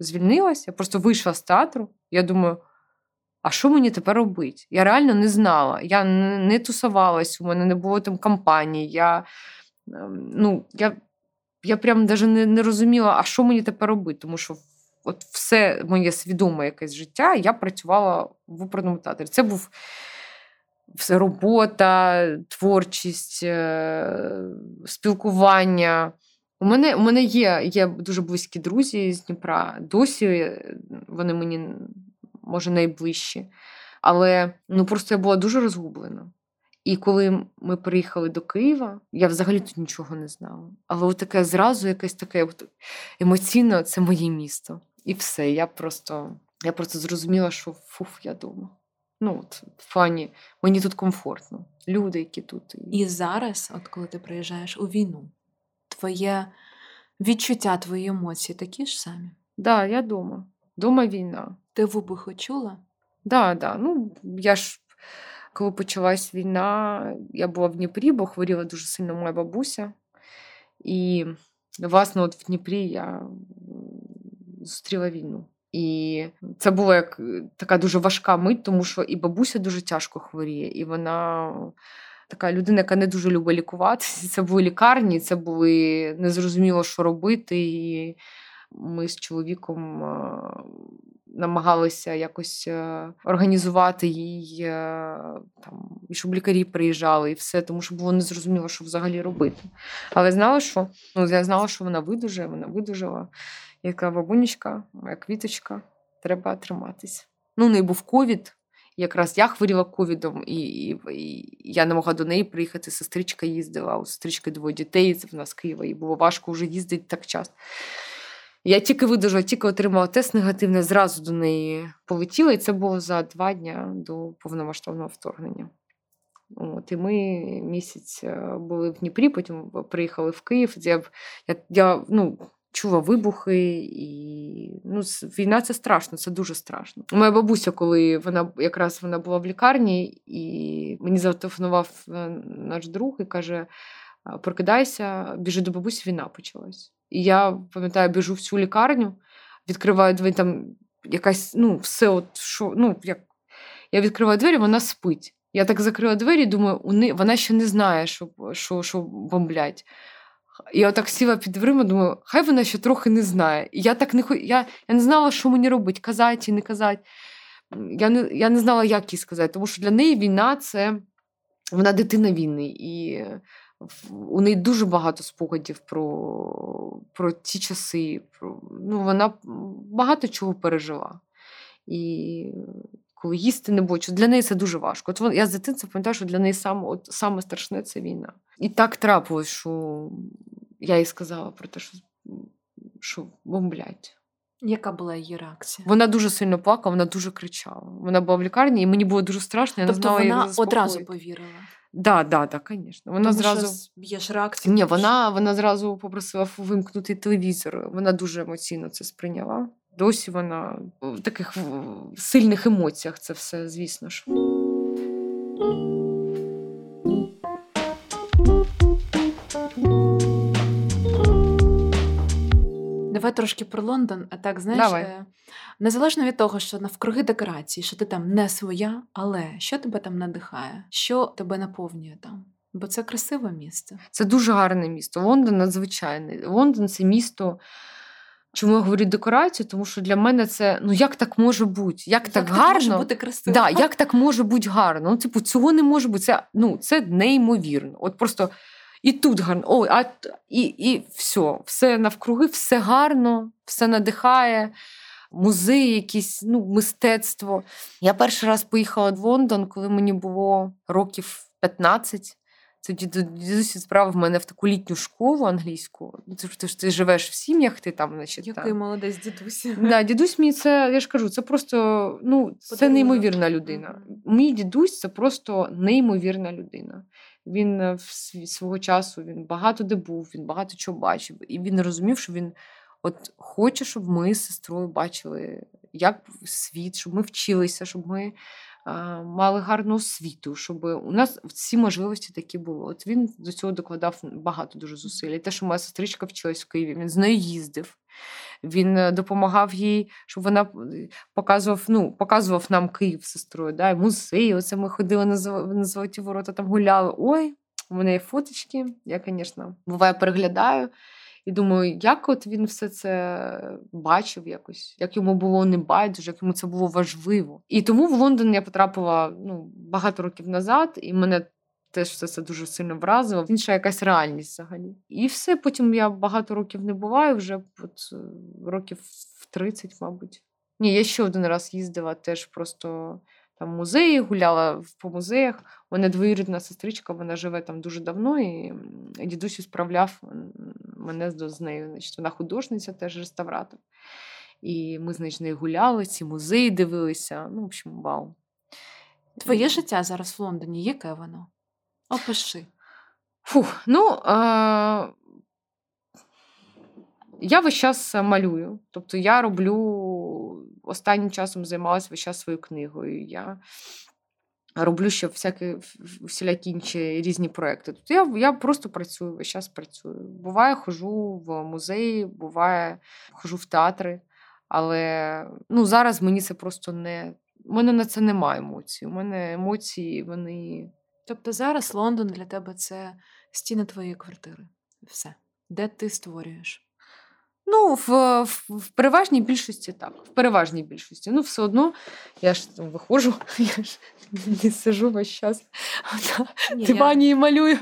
звільнилася, просто вийшла з театру. Я думаю, а що мені тепер робити? Я реально не знала. Я не тусувалась, у мене не було там кампанії. Я ем, ну, я, я прям навіть не, не розуміла, а що мені тепер робити, тому що от все моє свідоме якесь життя я працювала в оперному театрі. Це був все робота, творчість, е, спілкування. У мене у мене є є дуже близькі друзі з Дніпра. Досі е, вони мені може найближчі. Але ну просто я була дуже розгублена. І коли ми приїхали до Києва, я взагалі тут нічого не знала. Але от таке зразу якесь таке от, емоційно це моє місто. І все. Я просто я просто зрозуміла, що фуф, я дома. Ну, от, в плані, мені тут комфортно. Люди, які тут. І зараз, от коли ти приїжджаєш у війну, твоє відчуття, твої емоції такі ж самі? Так, да, я дома. Дома війна. Ти вибухи чула? Так, да, да. Ну, я ж, коли почалась війна, я була в Дніпрі, бо хворіла дуже сильно моя бабуся. І, власне, от в Дніпрі я зустріла війну. І це була як така дуже важка мить, тому що і бабуся дуже тяжко хворіє, і вона така людина, яка не дуже любить лікуватися. Це були лікарні, це були незрозуміло, що робити. І ми з чоловіком намагалися якось е, організувати їй, е, там, і щоб лікарі приїжджали, і все, тому що було незрозуміло, що взагалі робити. Але знала, що ну, я знала, що вона видужає, вона видужала. Яка бабунечка, моя квіточка, треба триматись. Ну, у неї був ковід. Якраз я хворіла ковідом, і, і, і я не могла до неї приїхати. Сестричка їздила, у сестрички двоє дітей в нас Києва, і було важко вже їздити так часто. Я тільки видужала, тільки отримала тест негативний, зразу до неї полетіла, і це було за два дні до повномасштабного вторгнення. От, І ми місяць е, були в Дніпрі, потім приїхали в Київ. Я, я ну, чула вибухи, і ну, війна це страшно, це дуже страшно. Моя бабуся, коли вона якраз вона була в лікарні, і мені зателефонував е, наш друг і каже: Прокидайся, біжи до бабусі, війна почалась. І я пам'ятаю, біжу в цю лікарню, відкриваю двері, там якась, ну, все, от що, ну, як я відкриваю двері, вона спить. Я так закрила двері, думаю, вона ще не знає, що що, що бомблять. Я отак сіла під дверима, думаю, хай вона ще трохи не знає. І я так не я, я не знала, що мені робити, казати чи не казати. Я не я не знала, як їй сказати, тому що для неї війна це вона дитина війни. І у неї дуже багато спогадів про про ті часи. Про, ну, Вона багато чого пережила. І коли їсти не було, для неї це дуже важко. От Я з дитинства пам'ятаю, що для неї саме от, саме страшне це війна. І так трапилось, що я їй сказала про те, що що бомблять. Яка була її реакція? Вона дуже сильно плакала, вона дуже кричала. Вона була в лікарні, і мені було дуже страшно. Я тобто не знала, вона одразу повірила. Да, да, да, звісно. Вона Тому зразу є ж реакція. Ні, вона вона зразу попросила вимкнути телевізор. Вона дуже емоційно це сприйняла. Досі вона в таких сильних емоціях це все, звісно ж. Давай трошки про Лондон, а так знаєш, Давай. Е, незалежно від того, що навкруги декорації, що ти там не своя, але що тебе там надихає, що тебе наповнює там? Бо це красиве місце. Це дуже гарне місто. Лондон надзвичайний. Лондон це місто Чому я говорю декорацію? Тому що для мене це ну як так може бути? Як, як так так гарно може бути красиво? Да, як так може бути гарно? Ну, типу, цього не може бути. Це ну, це неймовірно. От просто і тут гарно, ой, а і, і все, все навкруги, все гарно, все надихає. Музеї, якісь ну, мистецтво. Я перший раз поїхала в Лондон, коли мені було років 15. Це дідусь відправив мене в таку літню школу англійську. Ну, ти ж ти, ти живеш в сім'ях, ти там, значить. Який там. молодець дідусь. Да, <laughs> дідусь мій це, я ж кажу, це просто ну, це неймовірна людина. Мій дідусь це просто неймовірна людина. Він е, в свого часу він багато де був, він багато чого бачив. І він розумів, що він от хоче, щоб ми з сестрою бачили, як світ, щоб ми вчилися, щоб ми мали гарну освіту, щоб у нас всі можливості такі були. От він до цього докладав багато дуже зусиль. І те, що моя сестричка вчилась в Києві, він з нею їздив. Він е, допомагав їй, щоб вона е, показував, ну, показував нам Київ з сестрою, да, музеї. Оце ми ходили на золоті ворота, там гуляли. Ой, у мене є фоточки. Я, звісно, буває, переглядаю. І думаю, як от він все це бачив якось, як йому було не байдуже, як йому це було важливо. І тому в Лондон я потрапила ну, багато років назад, і мене теж все це дуже сильно вразило. Інша якась реальність взагалі. І все, потім я багато років не буваю, вже от, е, років в 30, мабуть. Ні, я ще один раз їздила теж просто там музеї, гуляла по музеях. У мене двоюрідна сестричка, вона живе там дуже давно, і дідусь справляв мене з нею. Значить, вона художниця, теж реставратор. І ми, значить, з нею гуляли, ці музеї дивилися. Ну, в общем, вау. Твоє життя зараз в Лондоні, яке воно? Опиши. Фух, ну, а... я весь час малюю. Тобто я роблю останнім часом займалася весь час своєю книгою. Я роблю ще всякі всілякі інші різні проекти. Тобто я, я просто працюю, весь час працюю. Буває, хожу в музеї, буває, хожу в театри. Але ну, зараз мені це просто не. У мене на це немає емоцій. У мене емоції, вони. Тобто зараз Лондон для тебе це стіни твоєї квартири. Все. Де ти створюєш? Ну, в, в, в переважній більшості так. В переважній більшості. Ну, все одно я ж там виходжу, <laughs> я ж не сижу весь час на дивані і малюю.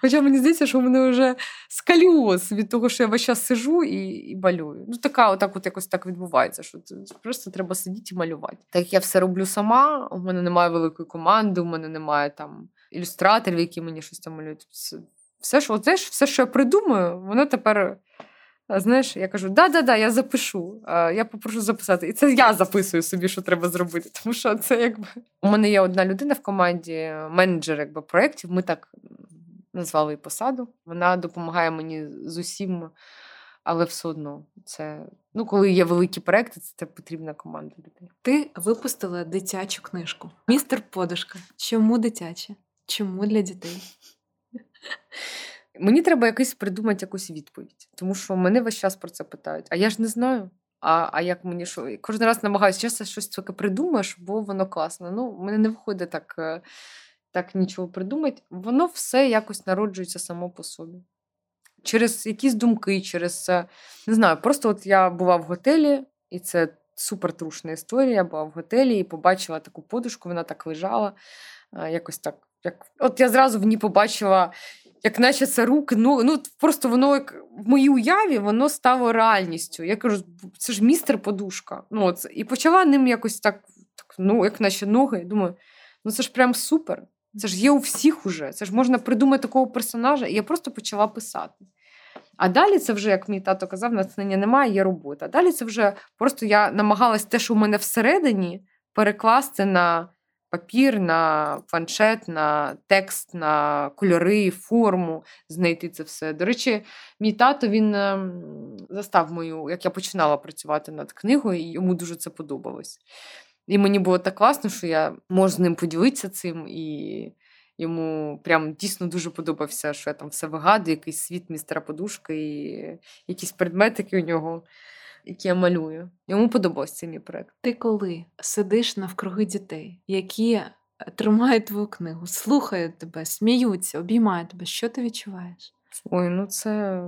Хоча мені здається, що в мене вже скаліоз від того, що я весь час сижу і, і малюю. Ну, така, отак от якось так відбувається, що просто треба сидіти і малювати. Так я все роблю сама, у мене немає великої команди, у мене немає там ілюстраторів, які мені щось там малюють. Все- Все, що, от, знаєш, все, що я придумаю, воно тепер. Знаєш, я кажу, да-да-да, я запишу. Я попрошу записати. І це я записую собі, що треба зробити. Тому що це якби. У мене є одна людина в команді, менеджер якби, проєктів. Ми так назвали її посаду. Вона допомагає мені з усім, але все одно це. Ну, коли є великі проекти, це, це потрібна команда людей. Ти випустила дитячу книжку. Містер Подушка. Чому дитяча? Чому для дітей? Мені треба якось придумати якусь відповідь, тому що мене весь час про це питають. А я ж не знаю. А, а як мені що? Кожен раз намагаюся часто щось таке придумаєш, було воно класно. Ну, мене не виходить так, е, так нічого придумати. Воно все якось народжується само по собі. Через якісь думки, через е, не знаю, просто от я була в готелі, і це супер трушна історія. Я була в готелі і побачила таку подушку, вона так лежала. е, Якось так. Як... От я зразу в ній побачила як наче це руки. Ну, ну просто воно як в моїй уяві воно стало реальністю. Я кажу, це ж містер подушка. Ну, от, і почала ним якось так, так, ну, як наче ноги. Думаю, ну це ж прям супер. Це ж є у всіх уже. Це ж можна придумати такого персонажа. І я просто почала писати. А далі це вже, як мій тато казав, натхнення немає, є робота. Далі це вже просто я намагалась те, що в мене всередині, перекласти на папір, на планшет, на текст, на кольори, форму, знайти це все. До речі, мій тато він ем, застав мою, як я починала працювати над книгою, і йому дуже це подобалось. І мені було так класно, що я можу з ним поділитися цим, і йому прям дійсно дуже подобався, що я там все вигадую, якийсь світ містера подушки, і якісь предметики у нього, які я малюю. Йому подобався цей мій проект. Ти коли сидиш навкруги дітей, які е, тримають твою книгу, слухають тебе, сміються, обіймають тебе, що ти відчуваєш? Ой, ну це,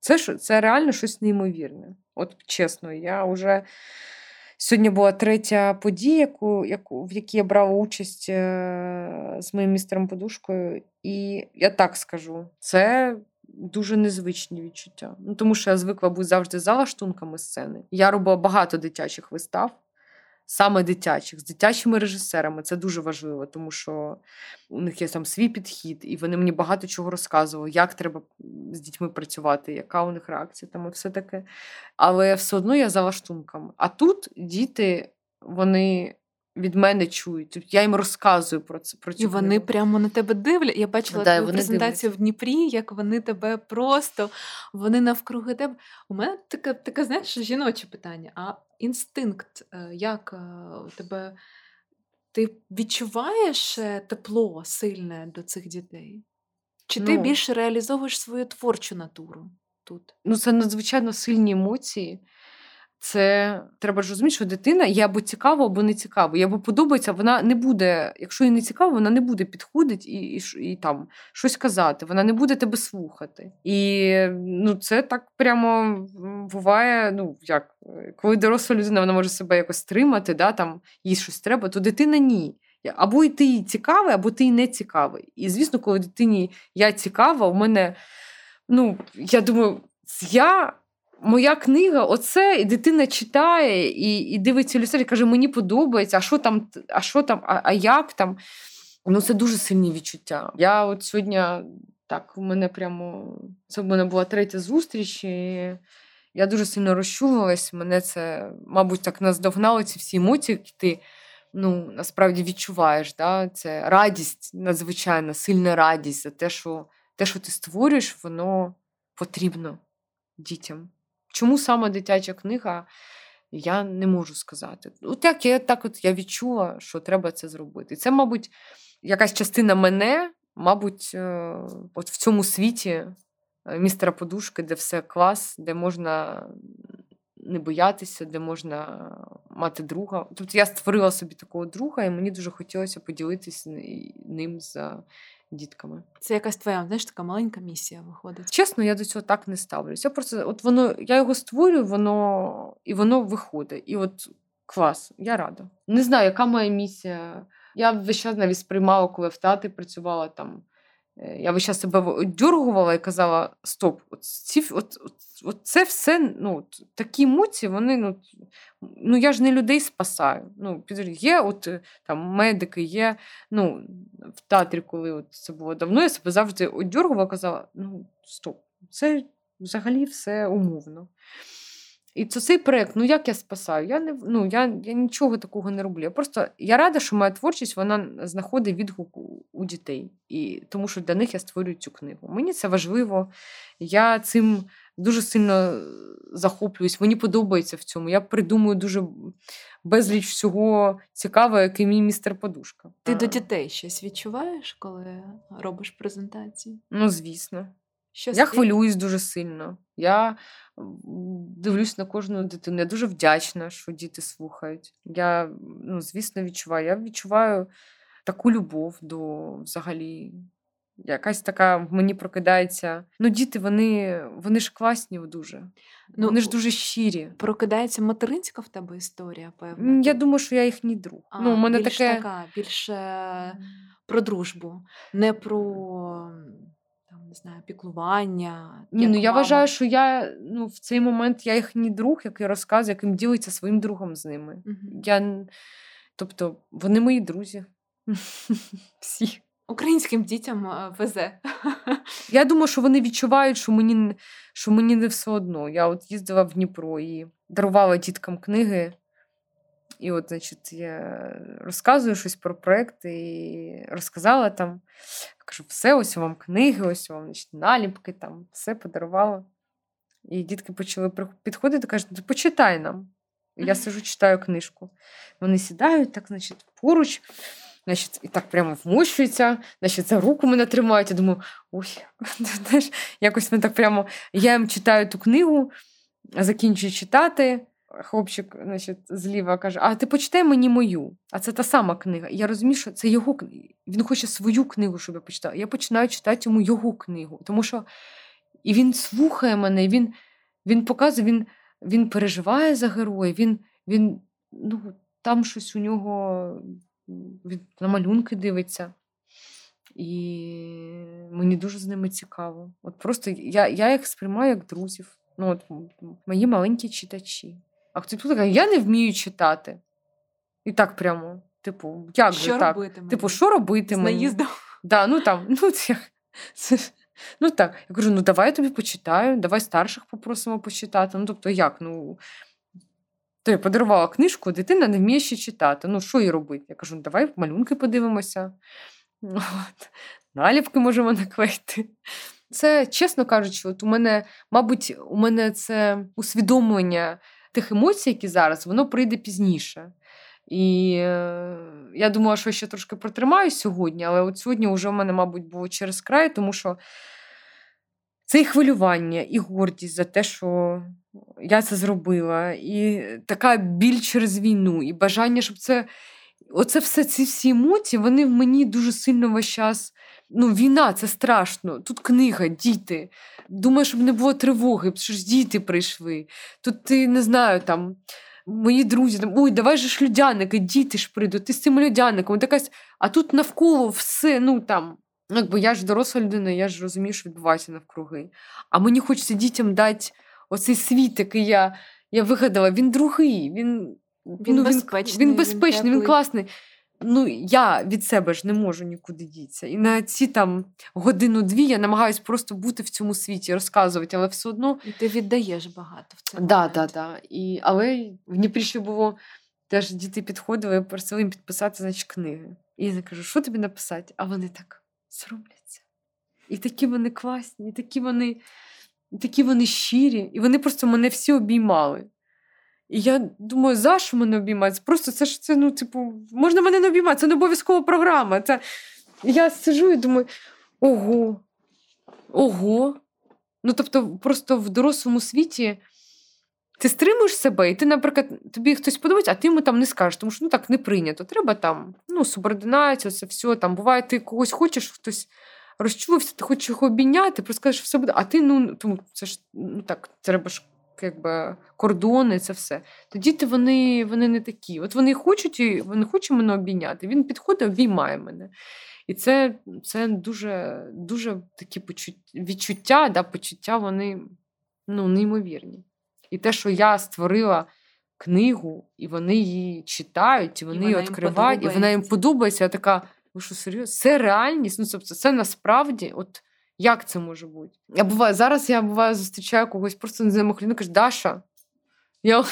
Це це реально щось неймовірне. От чесно, я вже сьогодні була третя подія, яку, яку, в якій я брала участь е, з моїм містером подушкою. І я так скажу, це дуже незвичні відчуття. Ну, Тому що я звикла бути завжди за лаштунками сцени. Я робила багато дитячих вистав саме дитячих, з дитячими режисерами. Це дуже важливо, тому що у них є там свій підхід, і вони мені багато чого розказували, як треба з дітьми працювати, яка у них реакція там і все таке. Але все одно я за лаштунками. А тут діти, вони від мене чують. Тобто я їм розказую про це. Про цю І вони книгу. прямо на тебе дивлять. Я бачила Да, твою презентацію в Дніпрі, як вони тебе просто вони навкруги тебе. У мене таке, таке знаєш, жіноче питання. А інстинкт, е, як е, у тебе ти відчуваєш е, тепло сильне до цих дітей? Чи ти Ну. більше реалізовуєш свою творчу натуру тут? Ну, це надзвичайно сильні емоції. Це треба ж розуміти, що дитина є або цікава, або не цікава. Або подобається, вона не буде, якщо їй не цікаво, вона не буде підходити і, і, і там щось казати, вона не буде тебе слухати. І ну, це так прямо буває. Ну, як, коли доросла людина вона може себе якось стримати, да, там, їй щось треба, то дитина ні. Або і ти цікавий, або ти не цікавий. І звісно, коли дитині я цікава, у мене, ну, я думаю, я моя книга, оце, і дитина читає і і дивиться ілюстрацію, і каже, мені подобається, а що там, а що там, а, а як там. Ну, це дуже сильні відчуття. Я от сьогодні, так, у мене прямо це в мене була третя зустріч, і я дуже сильно розчулилась. Мене це, мабуть, так наздогнало ці всі емоції, які ти ну, насправді відчуваєш. Да? Це радість, надзвичайно, сильна радість за те, що те, що ти створюєш, воно потрібно дітям. Чому саме дитяча книга? Я не можу сказати. От як я так от я відчула, що треба це зробити. Це, мабуть, якась частина мене, мабуть, е, от в цьому світі е, містера подушки, де все клас, де можна не боятися, де можна мати друга. Тобто я створила собі такого друга, і мені дуже хотілося поділитися ним з дітками. Це якась твоя, знаєш, така маленька місія виходить. Чесно, я до цього так не ставлюся. Я просто от воно, я його створюю, воно і воно виходить. І от клас, я рада. Не знаю, яка моя місія. Я весь час навіть сприймала, коли в театрі працювала там. Е, Я весь час себе оддергувала і казала: стоп, от, ці, от, от, от це все ну, такі емоції, вони ну, ну я ж не людей спасаю. Ну, Є от е, там медики, є. ну, В театрі, коли от це було давно, я себе завжди оддергувала, казала: ну, стоп, це взагалі все умовно. І це цей проєкт, ну як я спасаю? Я не ну, я, я нічого такого не роблю. Я просто я рада, що моя творчість вона знаходить відгук у, дітей, і тому що для них я створюю цю книгу. Мені це важливо. Я цим дуже сильно захоплююсь. Мені подобається в цьому. Я придумую дуже безліч всього цікавого, як і мій містер подушка. Ти до дітей щось відчуваєш, коли робиш презентації? Ну, звісно. Щось Я хвилююсь дуже сильно. Я дивлюсь на кожну дитину. Я дуже вдячна, що діти слухають. Я, ну, звісно, відчуваю. Я відчуваю таку любов до взагалі. Якась така в мені прокидається. Ну, діти, вони, вони ж класні дуже. Ну, вони ж дуже щирі. Прокидається материнська в тебе історія, певно. Я думаю, що я їхній друг. А, ну, у мене більш таке. така, більше про дружбу, не про знаю, піклування. Ні, ну я мама. вважаю, що я ну, в цей момент я їхній друг, який розказує, яким ділиться своїм другом з ними. Мгм. Я, тобто, вони мої друзі. <laughs> Всі. Українським дітям е, везе. <laughs> Я думаю, що вони відчувають, що мені, що мені не все одно. Я от їздила в Дніпро і дарувала діткам книги. І от, значить, я розказую щось про проект і розказала там. Кажу, все, ось вам книги, ось вам значить, наліпки, там, все подарувала. І дітки почали підходити і кажуть, «Ну, почитай нам. Я сижу, читаю книжку. Вони сідають, так, значить, поруч, значить, і так прямо вмощуються, значить, за руку мене тримають. Я думаю, ой, <laughs> знаєш, якось ми так прямо. Я їм читаю ту книгу, закінчую читати. Хлопчик, значить, зліва каже: А ти почитай мені мою. А це та сама книга. Я розумію, що це його книга. Він хоче свою книгу, щоб я почитала. Я починаю читати йому його книгу, тому що І він слухає мене, він він показує, він він переживає за героя, він, він ну, там щось у нього він на малюнки дивиться. І мені дуже з ними цікаво. От Просто я я їх сприймаю як друзів. Ну, от Мої маленькі читачі. А хтось каже, я не вмію читати. І так прямо. Типу, як що же так? Робити типу, що робити З мені? Да, ну там, <laughs> ну, це, це, ну так. Я кажу: ну давай я тобі почитаю, давай старших попросимо почитати. Ну, тобто, як? Ну, то я подарувала книжку, дитина не вміє ще читати. Ну, що їй робити? Я кажу, ну, давай малюнки подивимося. От. Наліпки можемо наклеїти. Це, чесно кажучи, от у мене, мабуть, у мене це усвідомлення тих емоцій, які зараз, воно прийде пізніше. І е, я думала, що ще трошки протримаю сьогодні, але от сьогодні вже у мене, мабуть, було через край, тому що це і хвилювання, і гордість за те, що я це зробила, і така біль через війну, і бажання, щоб це. Оце все ці всі емоції, вони в мені дуже сильно весь час. Ну, війна це страшно. Тут книга, діти. Думаю, щоб не було тривоги, що ж діти прийшли. Тут ти не знаю там мої друзі, там, ой, давай же ж людяники, діти ж прийдуть, ти з цим людяником. Якась... А тут навколо все, ну там. Якби я ж доросла людина, я ж розумію, що відбувається навкруги. А мені хочеться дітям дати оцей світ, який я я вигадала. Він другий, він він, ну, безпечний, він, він безпечний, він, він класний ну, я від себе ж не можу нікуди дітися. І на ці там годину-дві я намагаюся просто бути в цьому світі, розказувати, але все одно. І ти віддаєш багато в цьому. Да, да, да. І, Але в Дніпрі ще було теж діти підходили, просили їм підписати значить, книги. І я кажу, що тобі написати? А вони так соромляться. І такі вони класні, і такі вони. Такі вони щирі, і вони просто мене всі обіймали. І я думаю, за що мене обіймати? Просто це ж це, ну, типу, можна мене не обіймати, це не обов'язкова програма. Це... Я сижу і думаю, ого, ого. Ну, тобто, просто в дорослому світі ти стримуєш себе, і ти, наприклад, тобі хтось подобається, а ти йому там не скажеш, тому що ну так не прийнято. Треба там ну, субординація, це все там. Буває, ти когось хочеш, хтось розчулився, ти хочеш його обійняти, просто скажеш, все буде. А ти ну, тому це ж ну так, треба ж якби, кордони, це все. То діти вони вони не такі. От вони хочуть і вони хочуть мене обійняти. Він підходить, обіймає мене. І це це дуже дуже такі почуття, відчуття, да, почуття вони ну, неймовірні. І те, що я створила книгу, і вони її читають, і вони і її відкривають, і вона їм подобається. Я така, ви що серйозно? Це реальність. Ну, тобто, це насправді. от як це може бути? Я буваю, Зараз я буваю, зустрічаю когось просто незнайомих людей, каже, Даша, я,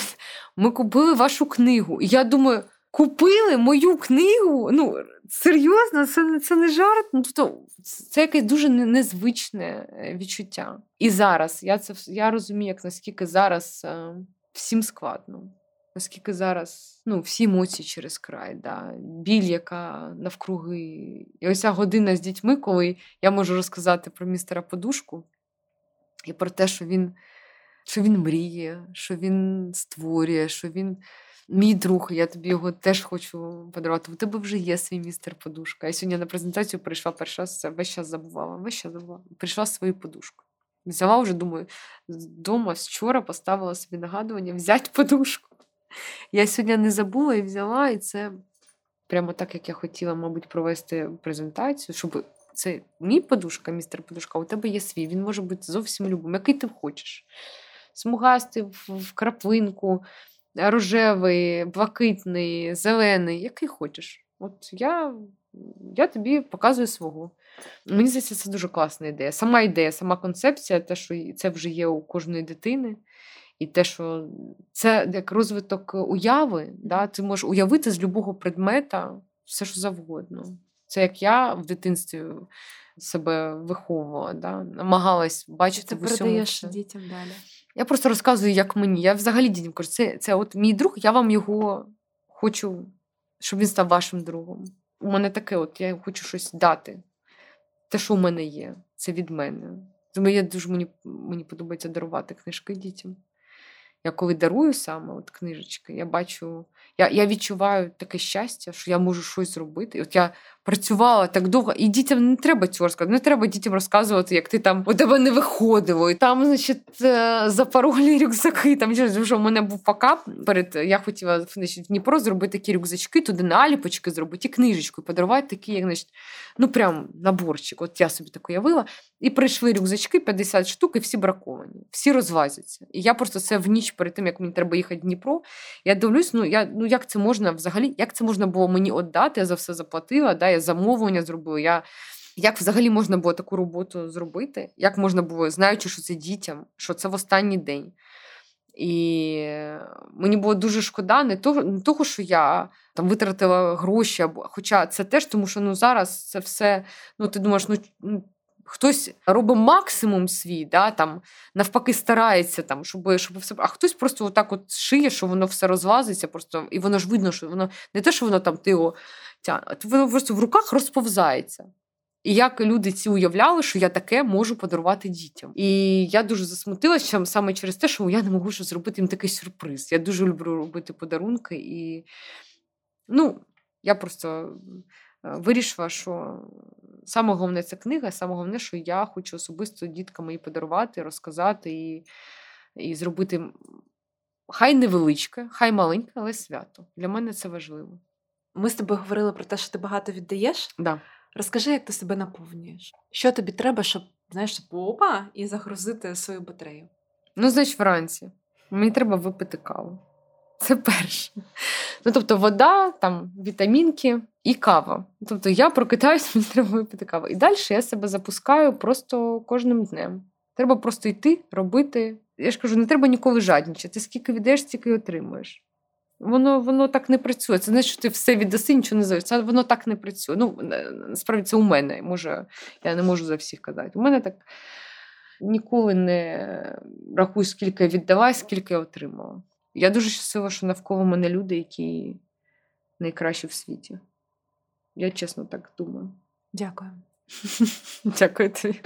ми купили вашу книгу. І я думаю, купили мою книгу? Ну, серйозно, це це не жарт. Ну, тобто, Це якесь дуже незвичне е, відчуття. І зараз я це я розумію, як наскільки зараз е, всім складно наскільки зараз ну, всі емоції через край, да, біль, яка навкруги. І ось ця година з дітьми, коли я можу розказати про містера подушку і про те, що він що він мріє, що він створює, що він мій друг, я тобі його теж хочу подарувати. У тебе вже є свій містер подушка. Я сьогодні на презентацію прийшла це весь час забувала, весь час забувала. Прийшла свою подушку. Взяла вже, думаю, вдома вчора поставила собі нагадування взяти подушку. Я сьогодні не забула і взяла, і це прямо так, як я хотіла, мабуть, провести презентацію, щоб це мій подушка, містер подушка, у тебе є свій, він може бути зовсім любим, який ти хочеш. Смугастий в краплинку, рожевий, блакитний, зелений, який хочеш. От я я тобі показую свого. Мені здається, це дуже класна ідея. Сама ідея, сама концепція, те, що це вже є у кожної дитини. І те, що це як розвиток уяви, да? ти можеш уявити з любого предмета все, що завгодно. Це як я в дитинстві себе виховувала, да? намагалась бачити це в усьому. передаєш дітям далі. Я просто розказую, як мені. Я взагалі дітям кажу, це це от мій друг, я вам його хочу, щоб він став вашим другом. У мене таке, от я хочу щось дати. Те, що у мене є, це від мене. Тому я дуже мені, мені подобається дарувати книжки дітям. Я коли дарую саме от книжечки, я бачу, я я відчуваю таке щастя, що я можу щось зробити. От я працювала так довго, і дітям не треба цього розказувати. Не треба дітям розказувати, як ти там у тебе не виходило. І там, значить, е, запороглі <laughs> рюкзаки. Там що в мене був факап. Перед я хотіла значить, в Дніпро зробити такі рюкзачки, туди наліпочки зробити і книжечку, подарувати такі, як значить, ну прям наборчик. От я собі так уявила. І прийшли рюкзачки 50 штук, і всі браковані, всі розвазяться. І я просто це в ніч перед тим, як мені треба їхати в Дніпро. Я дивлюсь, ну я ну як це можна взагалі, як це можна було мені віддати? Я за все заплатила. Да, я замовлення зробила. Я... Як взагалі можна було таку роботу зробити? Як можна було, знаючи, що це дітям, що це в останній день. І мені було дуже шкода, не того, не того, що я там витратила гроші, хоча це теж, тому що ну, зараз це все, ну ти думаєш, ну, ну хтось робить максимум свій, да, там, навпаки, старається, там, щоб щоб все. А хтось просто отак от шиє, що воно все розлазиться, просто, і воно ж видно, що воно не те, що воно там ти його тягне, воно просто в руках розповзається. І як люди ці уявляли, що я таке можу подарувати дітям. І я дуже засмутилася саме через те, що я не можу зробити їм такий сюрприз. Я дуже люблю робити подарунки. І ну, я просто вирішила, що саме головне це книга, саме головне, що я хочу особисто діткам її подарувати, розказати і, і зробити хай невеличке, хай маленьке, але свято. Для мене це важливо. Ми з тобою говорили про те, що ти багато віддаєш. Да. Розкажи, як ти себе наповнюєш. Що тобі треба, щоб знаєш, опа, і загрузити свою батарею? Ну, значить, вранці. Мені треба випити каву. Це перше. Ну, тобто, вода, там, вітамінки і кава. Тобто, я прокидаюсь, <laughs> мені треба випити каву. І далі я себе запускаю просто кожним днем. Треба просто йти, робити. Я ж кажу, не треба ніколи жадничати. Скільки віддаєш, стільки отримуєш. Воно воно так не працює. Це не що ти все віддаси, нічого не зовсім. Воно так не працює. Ну, насправді це у мене. Може, я не можу за всіх казати. У мене так ніколи не рахую, скільки я віддала, скільки я отримала. Я дуже щаслива, що навколо мене люди, які найкращі в світі. Я чесно так думаю. Дякую. <laughs> Дякую тобі.